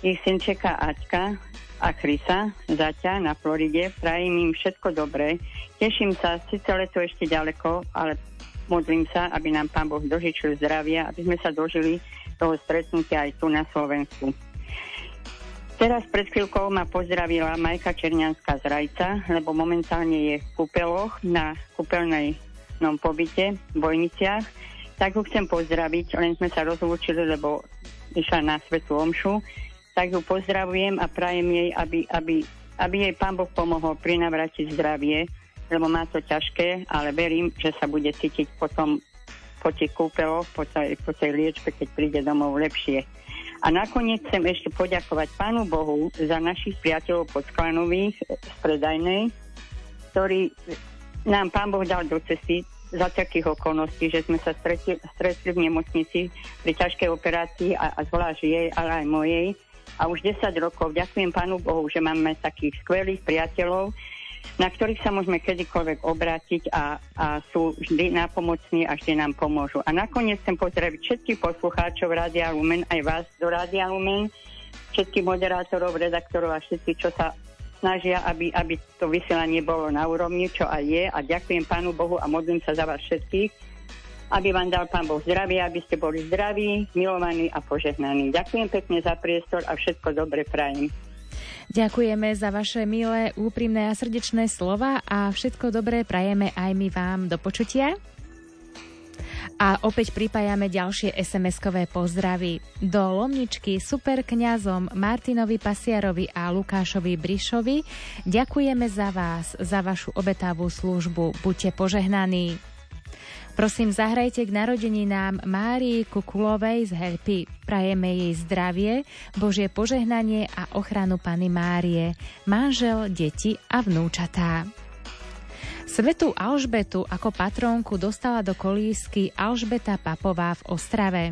ich synčeka Aťka a Krisa, Zaťa na Floride. Prajem im všetko dobré. Teším sa, síce leto ešte ďaleko, ale modlím sa, aby nám Pán Boh dožičil zdravia, aby sme sa dožili toho stretnutia aj tu na Slovensku. Teraz pred chvíľkou ma pozdravila Majka Černianská z Rajca, lebo momentálne je v kúpeloch na kúpeľnej pobyte v Bojniciach. Tak ju chcem pozdraviť, len sme sa rozlúčili, lebo išla na Svetu Omšu. Tak ju pozdravujem a prajem jej, aby, aby, aby jej Pán Boh pomohol prinavratiť zdravie, lebo má to ťažké, ale verím, že sa bude cítiť potom po tých kúpeloch, po tej, po tej liečbe, keď príde domov lepšie. A nakoniec chcem ešte poďakovať Pánu Bohu za našich priateľov pod Sklanových z predajnej, ktorý nám Pán Boh dal do cesty za takých okolností, že sme sa stretli, stretli v nemocnici pri ťažkej operácii a, a zvlášť jej, ale aj mojej. A už 10 rokov ďakujem Pánu Bohu, že máme takých skvelých priateľov, na ktorých sa môžeme kedykoľvek obrátiť a, a sú vždy nápomocní a vždy nám pomôžu. A nakoniec chcem pozdraviť všetkých poslucháčov Rádia Lumen, aj vás do Rádia Lumen, všetkých moderátorov, redaktorov a všetci, čo sa snažia, aby, aby to vysielanie bolo na úrovni, čo aj je. A ďakujem Pánu Bohu a modlím sa za vás všetkých, aby vám dal Pán Boh zdravie, aby ste boli zdraví, milovaní a požehnaní. Ďakujem pekne za priestor a všetko dobre prajem. Ďakujeme za vaše milé, úprimné a srdečné slova a všetko dobré prajeme aj my vám do počutia. A opäť pripájame ďalšie SMS-kové pozdravy. Do Lomničky super kňazom Martinovi Pasiarovi a Lukášovi Brišovi ďakujeme za vás, za vašu obetavú službu. Buďte požehnaní. Prosím, zahrajte k narodeninám Márii Kukulovej z Helpy. Prajeme jej zdravie, Božie požehnanie a ochranu Pany Márie, manžel, deti a vnúčatá. Svetu Alžbetu ako patrónku dostala do kolísky Alžbeta Papová v Ostrave.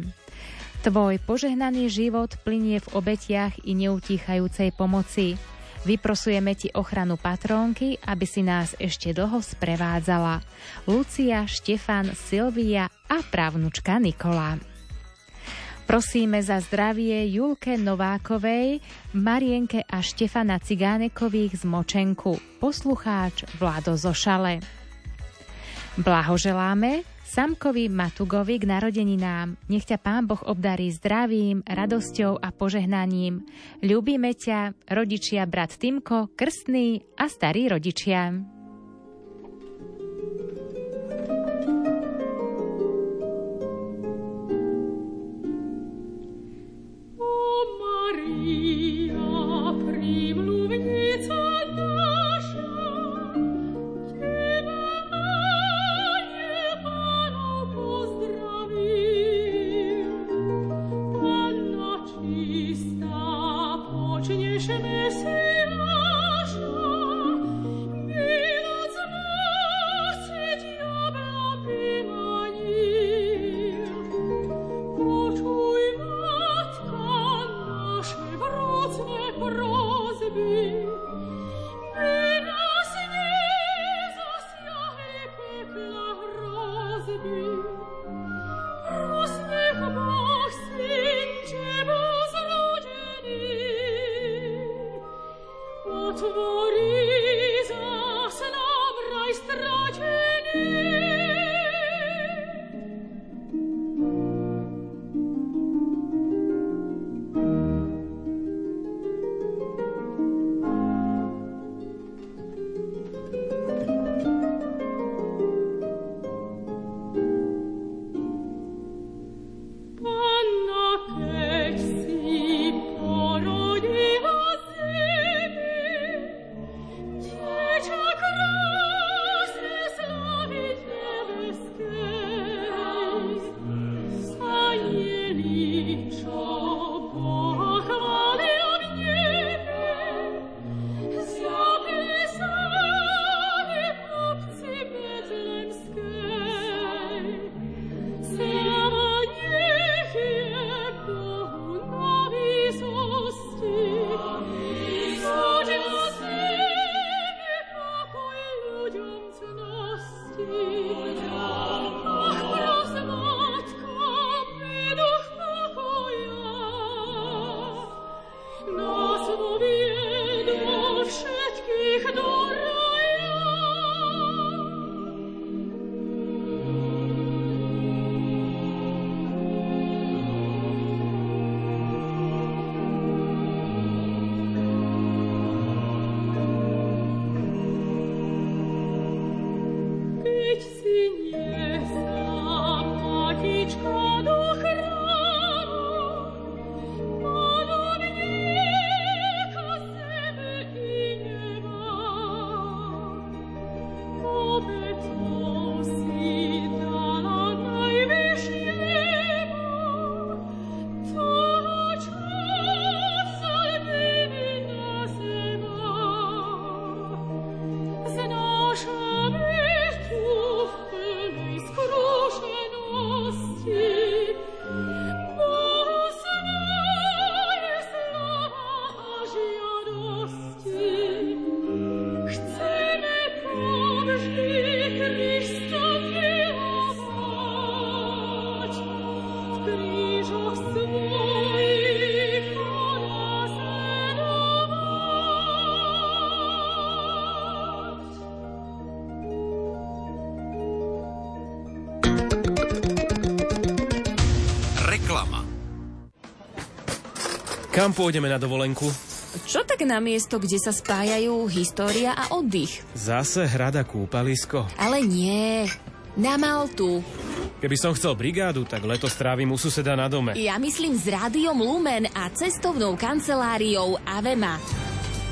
Tvoj požehnaný život plinie v obetiach i neutíchajúcej pomoci. Vyprosujeme ti ochranu patrónky, aby si nás ešte dlho sprevádzala. Lucia, Štefan, Silvia a právnučka Nikola. Prosíme za zdravie Julke Novákovej, Marienke a Štefana Cigánekových z Močenku, poslucháč Vlado Zošale. Blahoželáme Samkovi Matugovi k narodeninám. Nech ťa Pán Boh obdarí zdravím, radosťou a požehnaním. Ľúbime ťa, rodičia, brat Timko, krstný a starí rodičia. Počneš me si Kam pôjdeme na dovolenku? Čo tak na miesto, kde sa spájajú história a oddych? Zase hrada kúpalisko. Ale nie, na Maltu. Keby som chcel brigádu, tak leto strávim u suseda na dome. Ja myslím s rádiom Lumen a cestovnou kanceláriou Avema.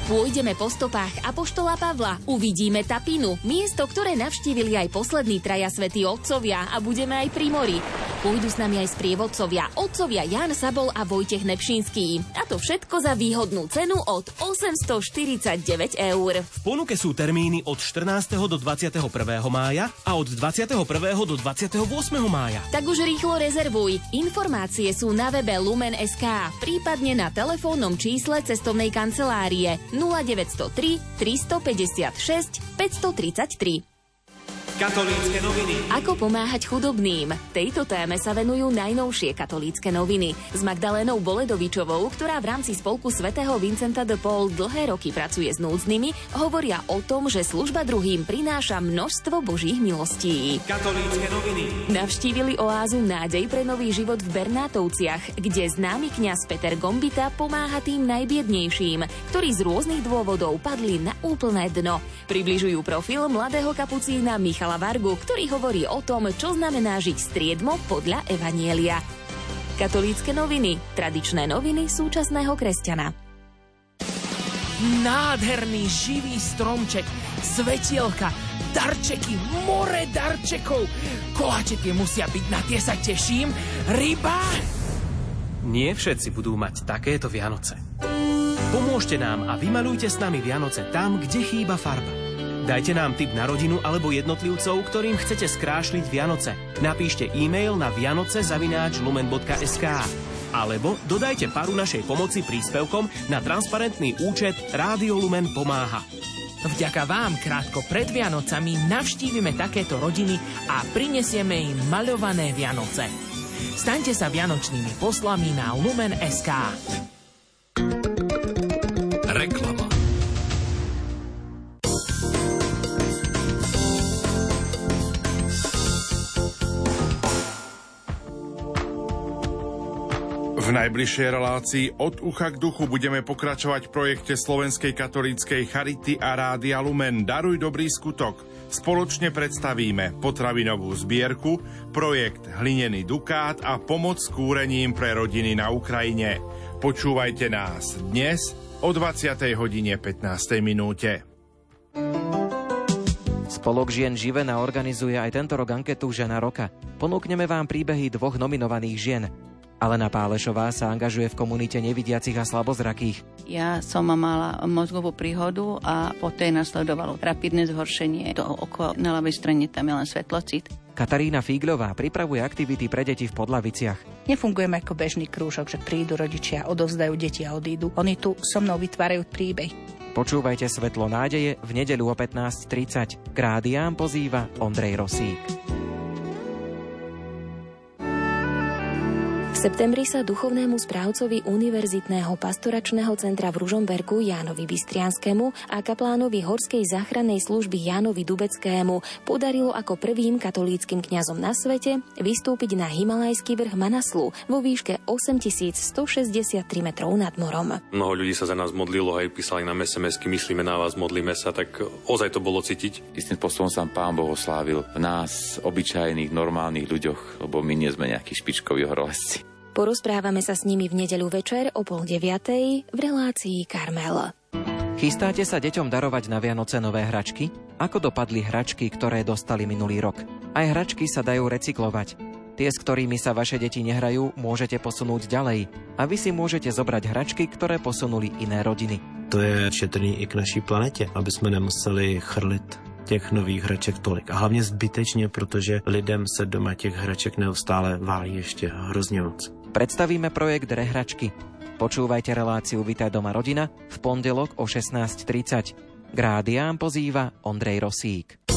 Pôjdeme po stopách Apoštola Pavla, uvidíme Tapinu, miesto, ktoré navštívili aj poslední traja svätí otcovia a budeme aj pri mori. Pôjdu s nami aj sprievodcovia, otcovia Jan Sabol a Vojtech Nepšinský. A to všetko za výhodnú cenu od 849 eur. V ponuke sú termíny od 14. do 21. mája a od 21. do 28. mája. Tak už rýchlo rezervuj. Informácie sú na webe Lumen.sk, prípadne na telefónnom čísle cestovnej kancelárie 0903 356 533. Katolícke noviny. Ako pomáhať chudobným? Tejto téme sa venujú najnovšie katolícke noviny. S Magdalénou Boledovičovou, ktorá v rámci spolku svätého Vincenta de Paul dlhé roky pracuje s núdznymi, hovoria o tom, že služba druhým prináša množstvo božích milostí. Katolícke noviny. Navštívili oázu nádej pre nový život v Bernátovciach, kde známy kňaz Peter Gombita pomáha tým najbiednejším, ktorí z rôznych dôvodov padli na úplné dno. Približujú profil mladého kapucína Michala Michala Vargu, ktorý hovorí o tom, čo znamená žiť striedmo podľa Evanielia. Katolícke noviny, tradičné noviny súčasného kresťana. Nádherný živý stromček, svetielka, darčeky, more darčekov. Koláče tie musia byť, na tie sa teším. Ryba! Nie všetci budú mať takéto Vianoce. Pomôžte nám a vymalujte s nami Vianoce tam, kde chýba farba. Dajte nám tip na rodinu alebo jednotlivcov, ktorým chcete skrášliť Vianoce. Napíšte e-mail na vianoce.lumen.sk alebo dodajte paru našej pomoci príspevkom na transparentný účet Rádio Lumen pomáha. Vďaka vám krátko pred Vianocami navštívime takéto rodiny a prinesieme im maľované Vianoce. Staňte sa vianočnými poslami na Lumen.sk. najbližšej relácii od ucha k duchu budeme pokračovať v projekte Slovenskej katolíckej Charity a Rádia Lumen Daruj dobrý skutok. Spoločne predstavíme potravinovú zbierku, projekt Hlinený dukát a pomoc s kúrením pre rodiny na Ukrajine. Počúvajte nás dnes o 20. hodine 15. minúte. Spolok žien Živena organizuje aj tento rok anketu Žena roka. Ponúkneme vám príbehy dvoch nominovaných žien. Alena Pálešová sa angažuje v komunite nevidiacich a slabozrakých. Ja som mala mozgovú príhodu a poté nasledovalo rapidné zhoršenie. To oko na ľavej strane tam je len svetlocit. Katarína Fígľová pripravuje aktivity pre deti v Podlaviciach. Nefungujeme ako bežný krúžok, že prídu rodičia, odovzdajú deti a odídu. Oni tu so mnou vytvárajú príbeh. Počúvajte Svetlo nádeje v nedeľu o 15.30. K rádiám pozýva Ondrej Rosík. Septembri sa duchovnému správcovi Univerzitného pastoračného centra v Ružomberku Jánovi Bystrianskému a kaplánovi Horskej záchrannej služby Jánovi Dubeckému podarilo ako prvým katolíckým kňazom na svete vystúpiť na Himalajský vrch Manaslu vo výške 8163 metrov nad morom. Mnoho ľudí sa za nás modlilo, aj písali nám sms myslíme na vás, modlíme sa, tak ozaj to bolo cítiť. Istým spôsobom sa Pán Boh oslávil v nás, obyčajných, normálnych ľuďoch, lebo my nie sme nejakí špičkoví horolezci. Porozprávame sa s nimi v nedeľu večer o pol deviatej v relácii Karmel. Chystáte sa deťom darovať na Vianoce nové hračky? Ako dopadli hračky, ktoré dostali minulý rok? Aj hračky sa dajú recyklovať. Tie, s ktorými sa vaše deti nehrajú, môžete posunúť ďalej. A vy si môžete zobrať hračky, ktoré posunuli iné rodiny. To je šetrný i k naší planetě, aby jsme nemuseli chrlit těch nových hraček tolik. A hlavně zbytečně, protože lidem se doma těch hraček neustále válí ještě hrozně moc. Predstavíme projekt Rehračky. Počúvajte reláciu Vitaj doma rodina v pondelok o 16.30. K pozýva Ondrej Rosík.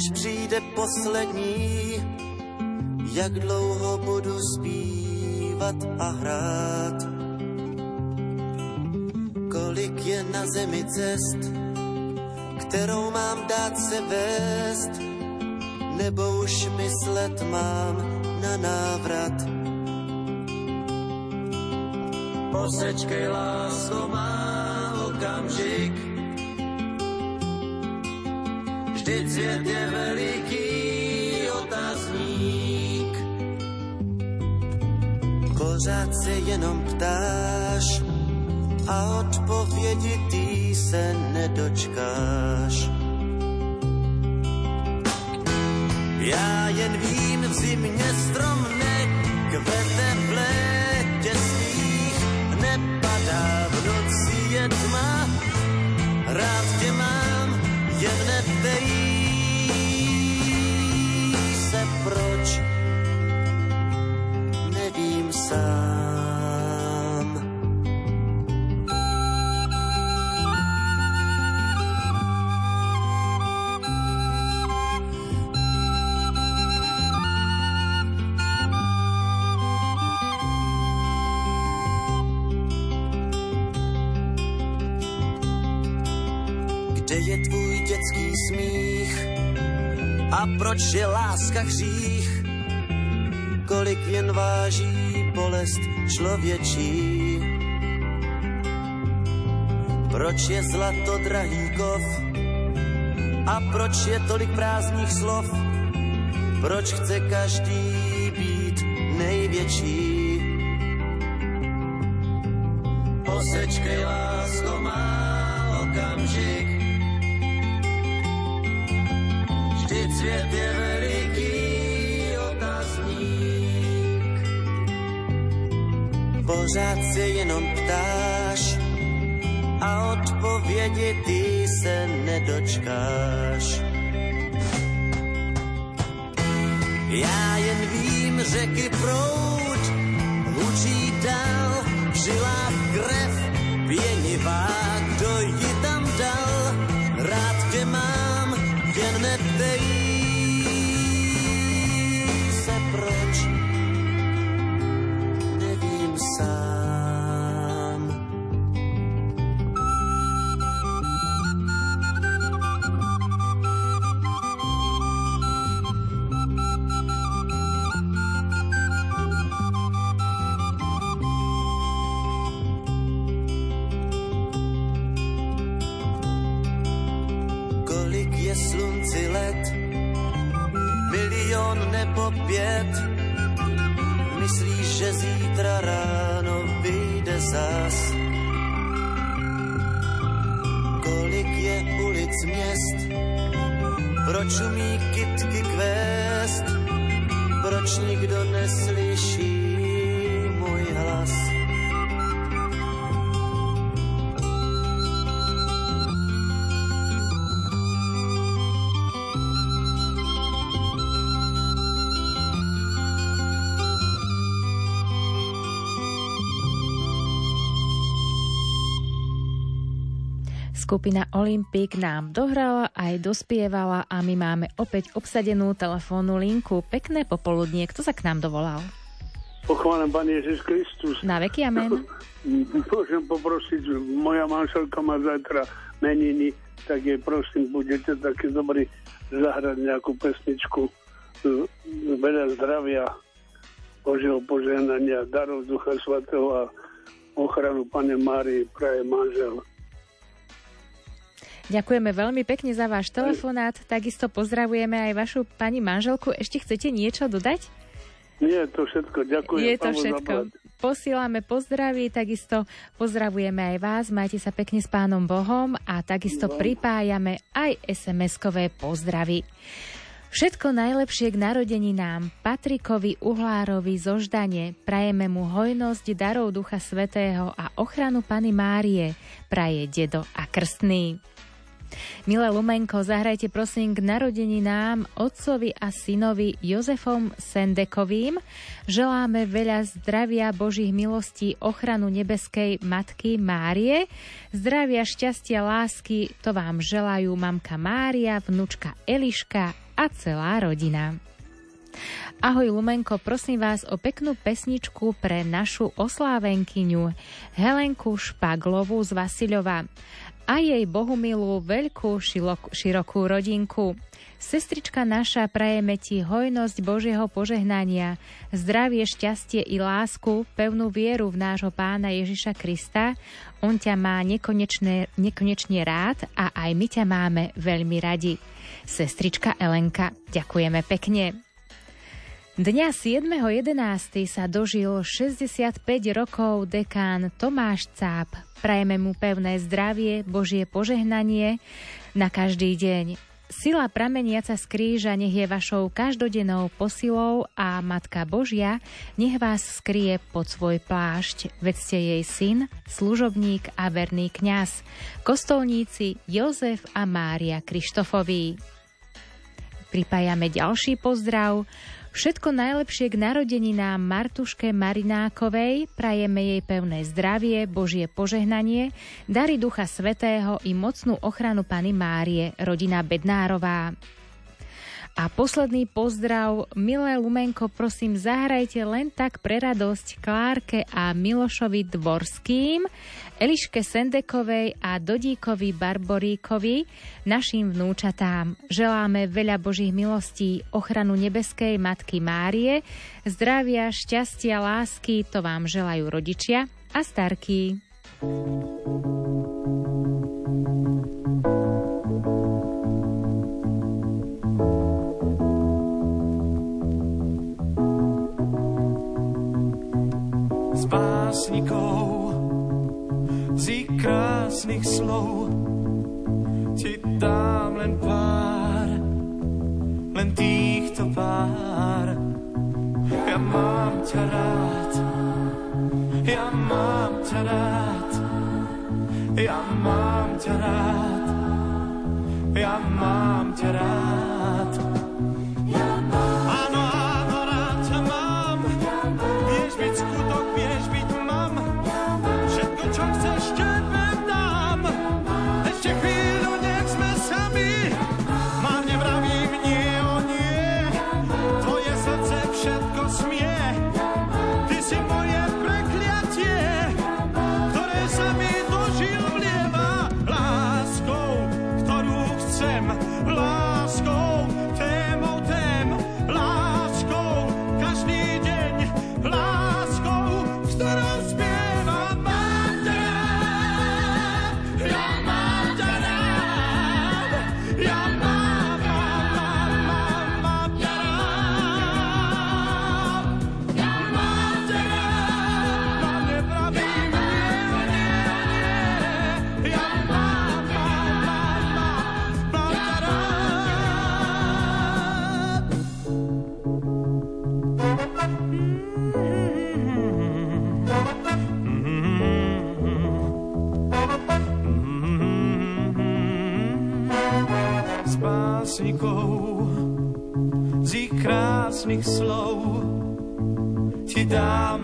Než přijde poslední, jak dlouho budu zpívat a hrát. Kolik je na zemi cest, kterou mám dát se vést, nebo už myslet mám na návrat. Posečkej, lásko, má okamžik, svět je veliký otazník. Pořád se jenom ptáš a odpovědi ty se nedočkáš. Já jen vím, v zimě strom nekvete A proč je láska hřích? Kolik jen váží bolest člověčí? Proč je zlato drahý kov? A proč je tolik prázdných slov? Proč chce každý být největší? Posečkej, lásko, má okamžik, svět je veliký otazník. Pořád se jenom ptáš a odpovědi ty se nedočkáš. Já jen vím, řeky proud hučí dál, v žilách krev pěnivá, kdo ji tam dal, rád tě mám, jen neptej Skupina Olympik nám dohrala aj dospievala a my máme opäť obsadenú telefónnu linku. Pekné popoludnie. Kto sa k nám dovolal? Pochválen Pán Ježiš Kristus. Na veky amen. <laughs> Môžem poprosiť, moja manželka má zajtra meniny, tak jej prosím, budete taký dobrý zahrať nejakú pesničku z veľa zdravia, Božieho požehnania, darov Ducha Svatého a ochranu Pane Márii praje manžel. Ďakujeme veľmi pekne za váš telefonát. Takisto pozdravujeme aj vašu pani manželku. Ešte chcete niečo dodať? Nie, to všetko. Ďakujem. Je to všetko. Posílame pozdraví, takisto pozdravujeme aj vás, majte sa pekne s Pánom Bohom a takisto pripájame aj SMS-kové pozdravy. Všetko najlepšie k narodeninám Patrikovi Uhlárovi zo Ždane. Prajeme mu hojnosť darov Ducha Svetého a ochranu Pany Márie. Praje dedo a krstný. Milé Lumenko, zahrajte prosím k narodeninám otcovi a synovi Jozefom Sendekovým. Želáme veľa zdravia, Božích milostí, ochranu nebeskej Matky Márie. Zdravia, šťastia, lásky, to vám želajú mamka Mária, vnúčka Eliška a celá rodina. Ahoj Lumenko, prosím vás o peknú pesničku pre našu oslávenkyňu Helenku Špaglovú z Vasilova a jej bohumilú veľkú širokú rodinku. Sestrička naša, prajeme ti hojnosť Božieho požehnania, zdravie, šťastie i lásku, pevnú vieru v nášho pána Ježiša Krista. On ťa má nekonečne, nekonečne rád a aj my ťa máme veľmi radi. Sestrička Elenka, ďakujeme pekne. Dňa 7.11. sa dožil 65 rokov dekán Tomáš Cáp. Prajeme mu pevné zdravie, Božie požehnanie na každý deň. Sila prameniaca z kríža nech je vašou každodennou posilou a Matka Božia nech vás skrie pod svoj plášť, veď ste jej syn, služobník a verný kňaz, kostolníci Jozef a Mária Krištofoví. Pripájame ďalší pozdrav Všetko najlepšie k narodeninám Martuške Marinákovej, prajeme jej pevné zdravie, Božie požehnanie, dary Ducha Svetého i mocnú ochranu Pany Márie, rodina Bednárová. A posledný pozdrav, milé Lumenko, prosím, zahrajte len tak pre radosť Klárke a Milošovi Dvorským, Eliške Sendekovej a Dodíkovi Barboríkovi, našim vnúčatám. Želáme veľa Božích milostí, ochranu nebeskej Matky Márie, zdravia, šťastia, lásky, to vám želajú rodičia a starky. Básnikov, z krásnych slov ti dám len pár, len týchto pár. Ja mám ťa rád, ja mám ťa rád, ja mám ťa rád, ja mám ťa rád. Krásnych slov ti dám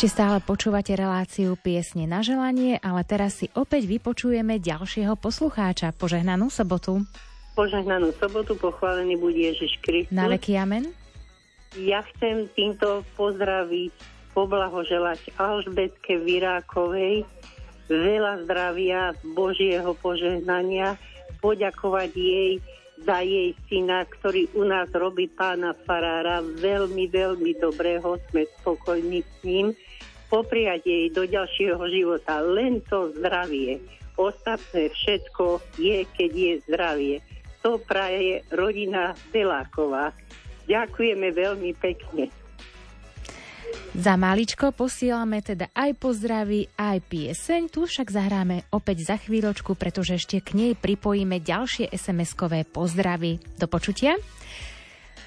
Ešte stále počúvate reláciu piesne na želanie, ale teraz si opäť vypočujeme ďalšieho poslucháča. Požehnanú sobotu. Požehnanú sobotu, pochválený bude Ježiš Kristus. Na veky amen. Ja chcem týmto pozdraviť, poblahoželať Alžbetke Virákovej, veľa zdravia, Božieho požehnania, poďakovať jej za jej syna, ktorý u nás robí pána Farára. Veľmi, veľmi dobrého, sme spokojní s ním. Popriať jej do ďalšieho života len to zdravie. Ostatné všetko je, keď je zdravie. To praje rodina Deláková. Ďakujeme veľmi pekne. Za maličko posielame teda aj pozdravy, aj pieseň. Tu však zahráme opäť za chvíľočku, pretože ešte k nej pripojíme ďalšie SMS-kové pozdravy. Do počutia.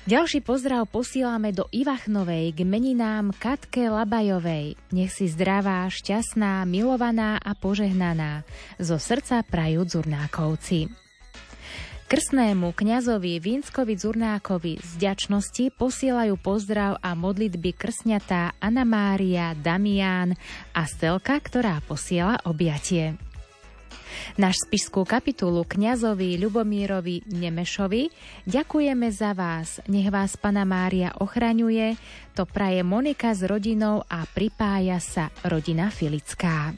Ďalší pozdrav posielame do Ivachnovej k meninám Katke Labajovej. Nech si zdravá, šťastná, milovaná a požehnaná. Zo srdca prajú Dzurnákovci. Krstnému kňazovi Vínskovi Zurnákovi z ďačnosti posielajú pozdrav a modlitby krsňatá Anna Mária, Damián a Stelka, ktorá posiela objatie. Náš spišskú kapitulu kňazovi Ľubomírovi Nemešovi ďakujeme za vás, nech vás Pana Mária ochraňuje, to praje Monika s rodinou a pripája sa rodina Filická.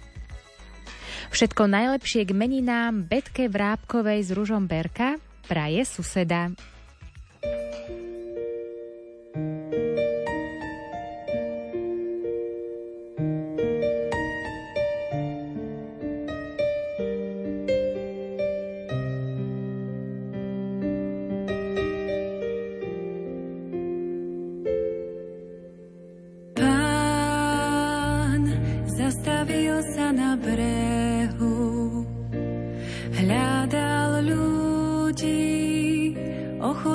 Všetko najlepšie k meninám Betke Vrábkovej z Ružomberka praje suseda.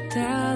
lásky.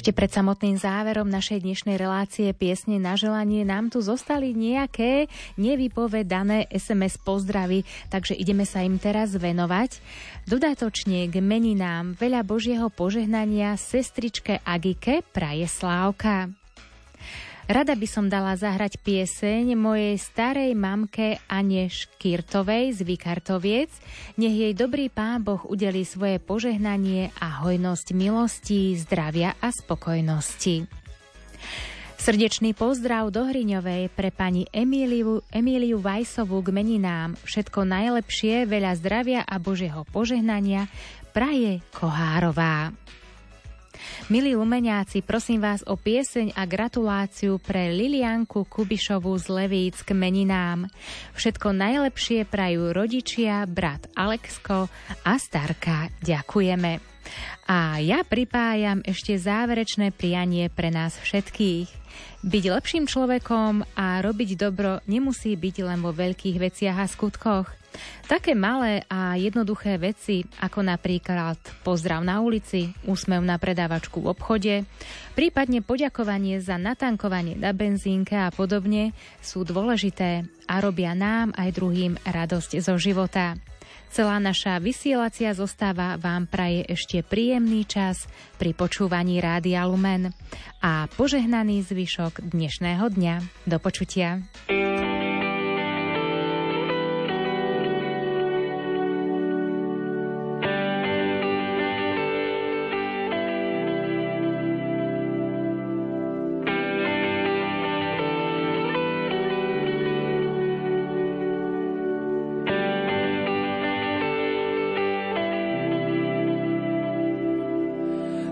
Ešte pred samotným záverom našej dnešnej relácie piesne na želanie nám tu zostali nejaké nevypovedané SMS pozdravy, takže ideme sa im teraz venovať. Dodatočne k meninám veľa Božieho požehnania sestričke Agike praje Slávka. Rada by som dala zahrať pieseň mojej starej mamke Ane Škirtovej z Vikartoviec. Nech jej dobrý pán Boh udeli svoje požehnanie a hojnosť milostí, zdravia a spokojnosti. Srdečný pozdrav do Hriňovej pre pani Emíliu, Emíliu Vajsovú k meninám. Všetko najlepšie, veľa zdravia a Božieho požehnania praje Kohárová. Milí umeniaci, prosím vás o pieseň a gratuláciu pre Lilianku Kubišovú z Levíc k meninám. Všetko najlepšie prajú rodičia, brat Alexko a starka. Ďakujeme. A ja pripájam ešte záverečné prianie pre nás všetkých. Byť lepším človekom a robiť dobro nemusí byť len vo veľkých veciach a skutkoch. Také malé a jednoduché veci, ako napríklad pozdrav na ulici, úsmev na predávačku v obchode, prípadne poďakovanie za natankovanie na benzínke a podobne, sú dôležité a robia nám aj druhým radosť zo života. Celá naša vysielacia zostáva vám praje ešte príjemný čas pri počúvaní Rádia Lumen a požehnaný zvyšok dnešného dňa. Do počutia.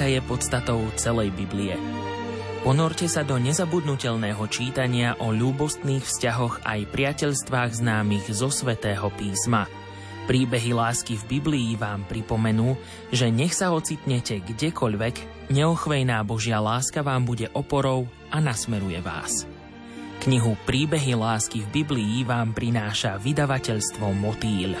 Láska je podstatou celej Biblie. Ponorte sa do nezabudnutelného čítania o ľúbostných vzťahoch aj priateľstvách známych zo svätého písma. Príbehy lásky v Biblii vám pripomenú, že nech sa ocitnete kdekoľvek, neochvejná Božia láska vám bude oporou a nasmeruje vás. Knihu Príbehy lásky v Biblii vám prináša vydavateľstvo Motýl.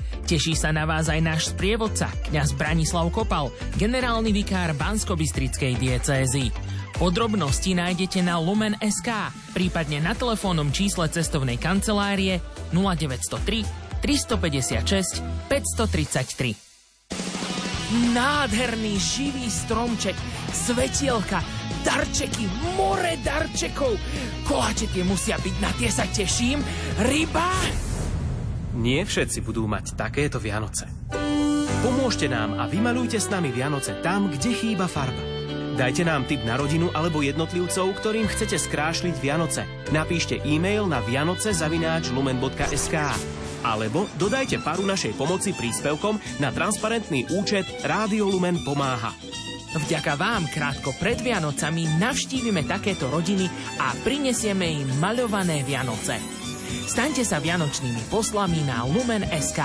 Teší sa na vás aj náš sprievodca, kňaz Branislav Kopal, generálny vikár Bansko-Bystrickej diecézy. Podrobnosti nájdete na Lumen.sk, prípadne na telefónnom čísle cestovnej kancelárie 0903 356 533. Nádherný živý stromček, svetielka, darčeky, more darčekov. Koláče tie musia byť, na tie sa teším. Ryba! Nie všetci budú mať takéto Vianoce. Pomôžte nám a vymalujte s nami Vianoce tam, kde chýba farba. Dajte nám tip na rodinu alebo jednotlivcov, ktorým chcete skrášliť Vianoce. Napíšte e-mail na vianoce.lumen.sk alebo dodajte paru našej pomoci príspevkom na transparentný účet Rádio Lumen pomáha. Vďaka vám krátko pred Vianocami navštívime takéto rodiny a prinesieme im maľované Vianoce. Staňte sa vianočnými poslami na Lumen.sk.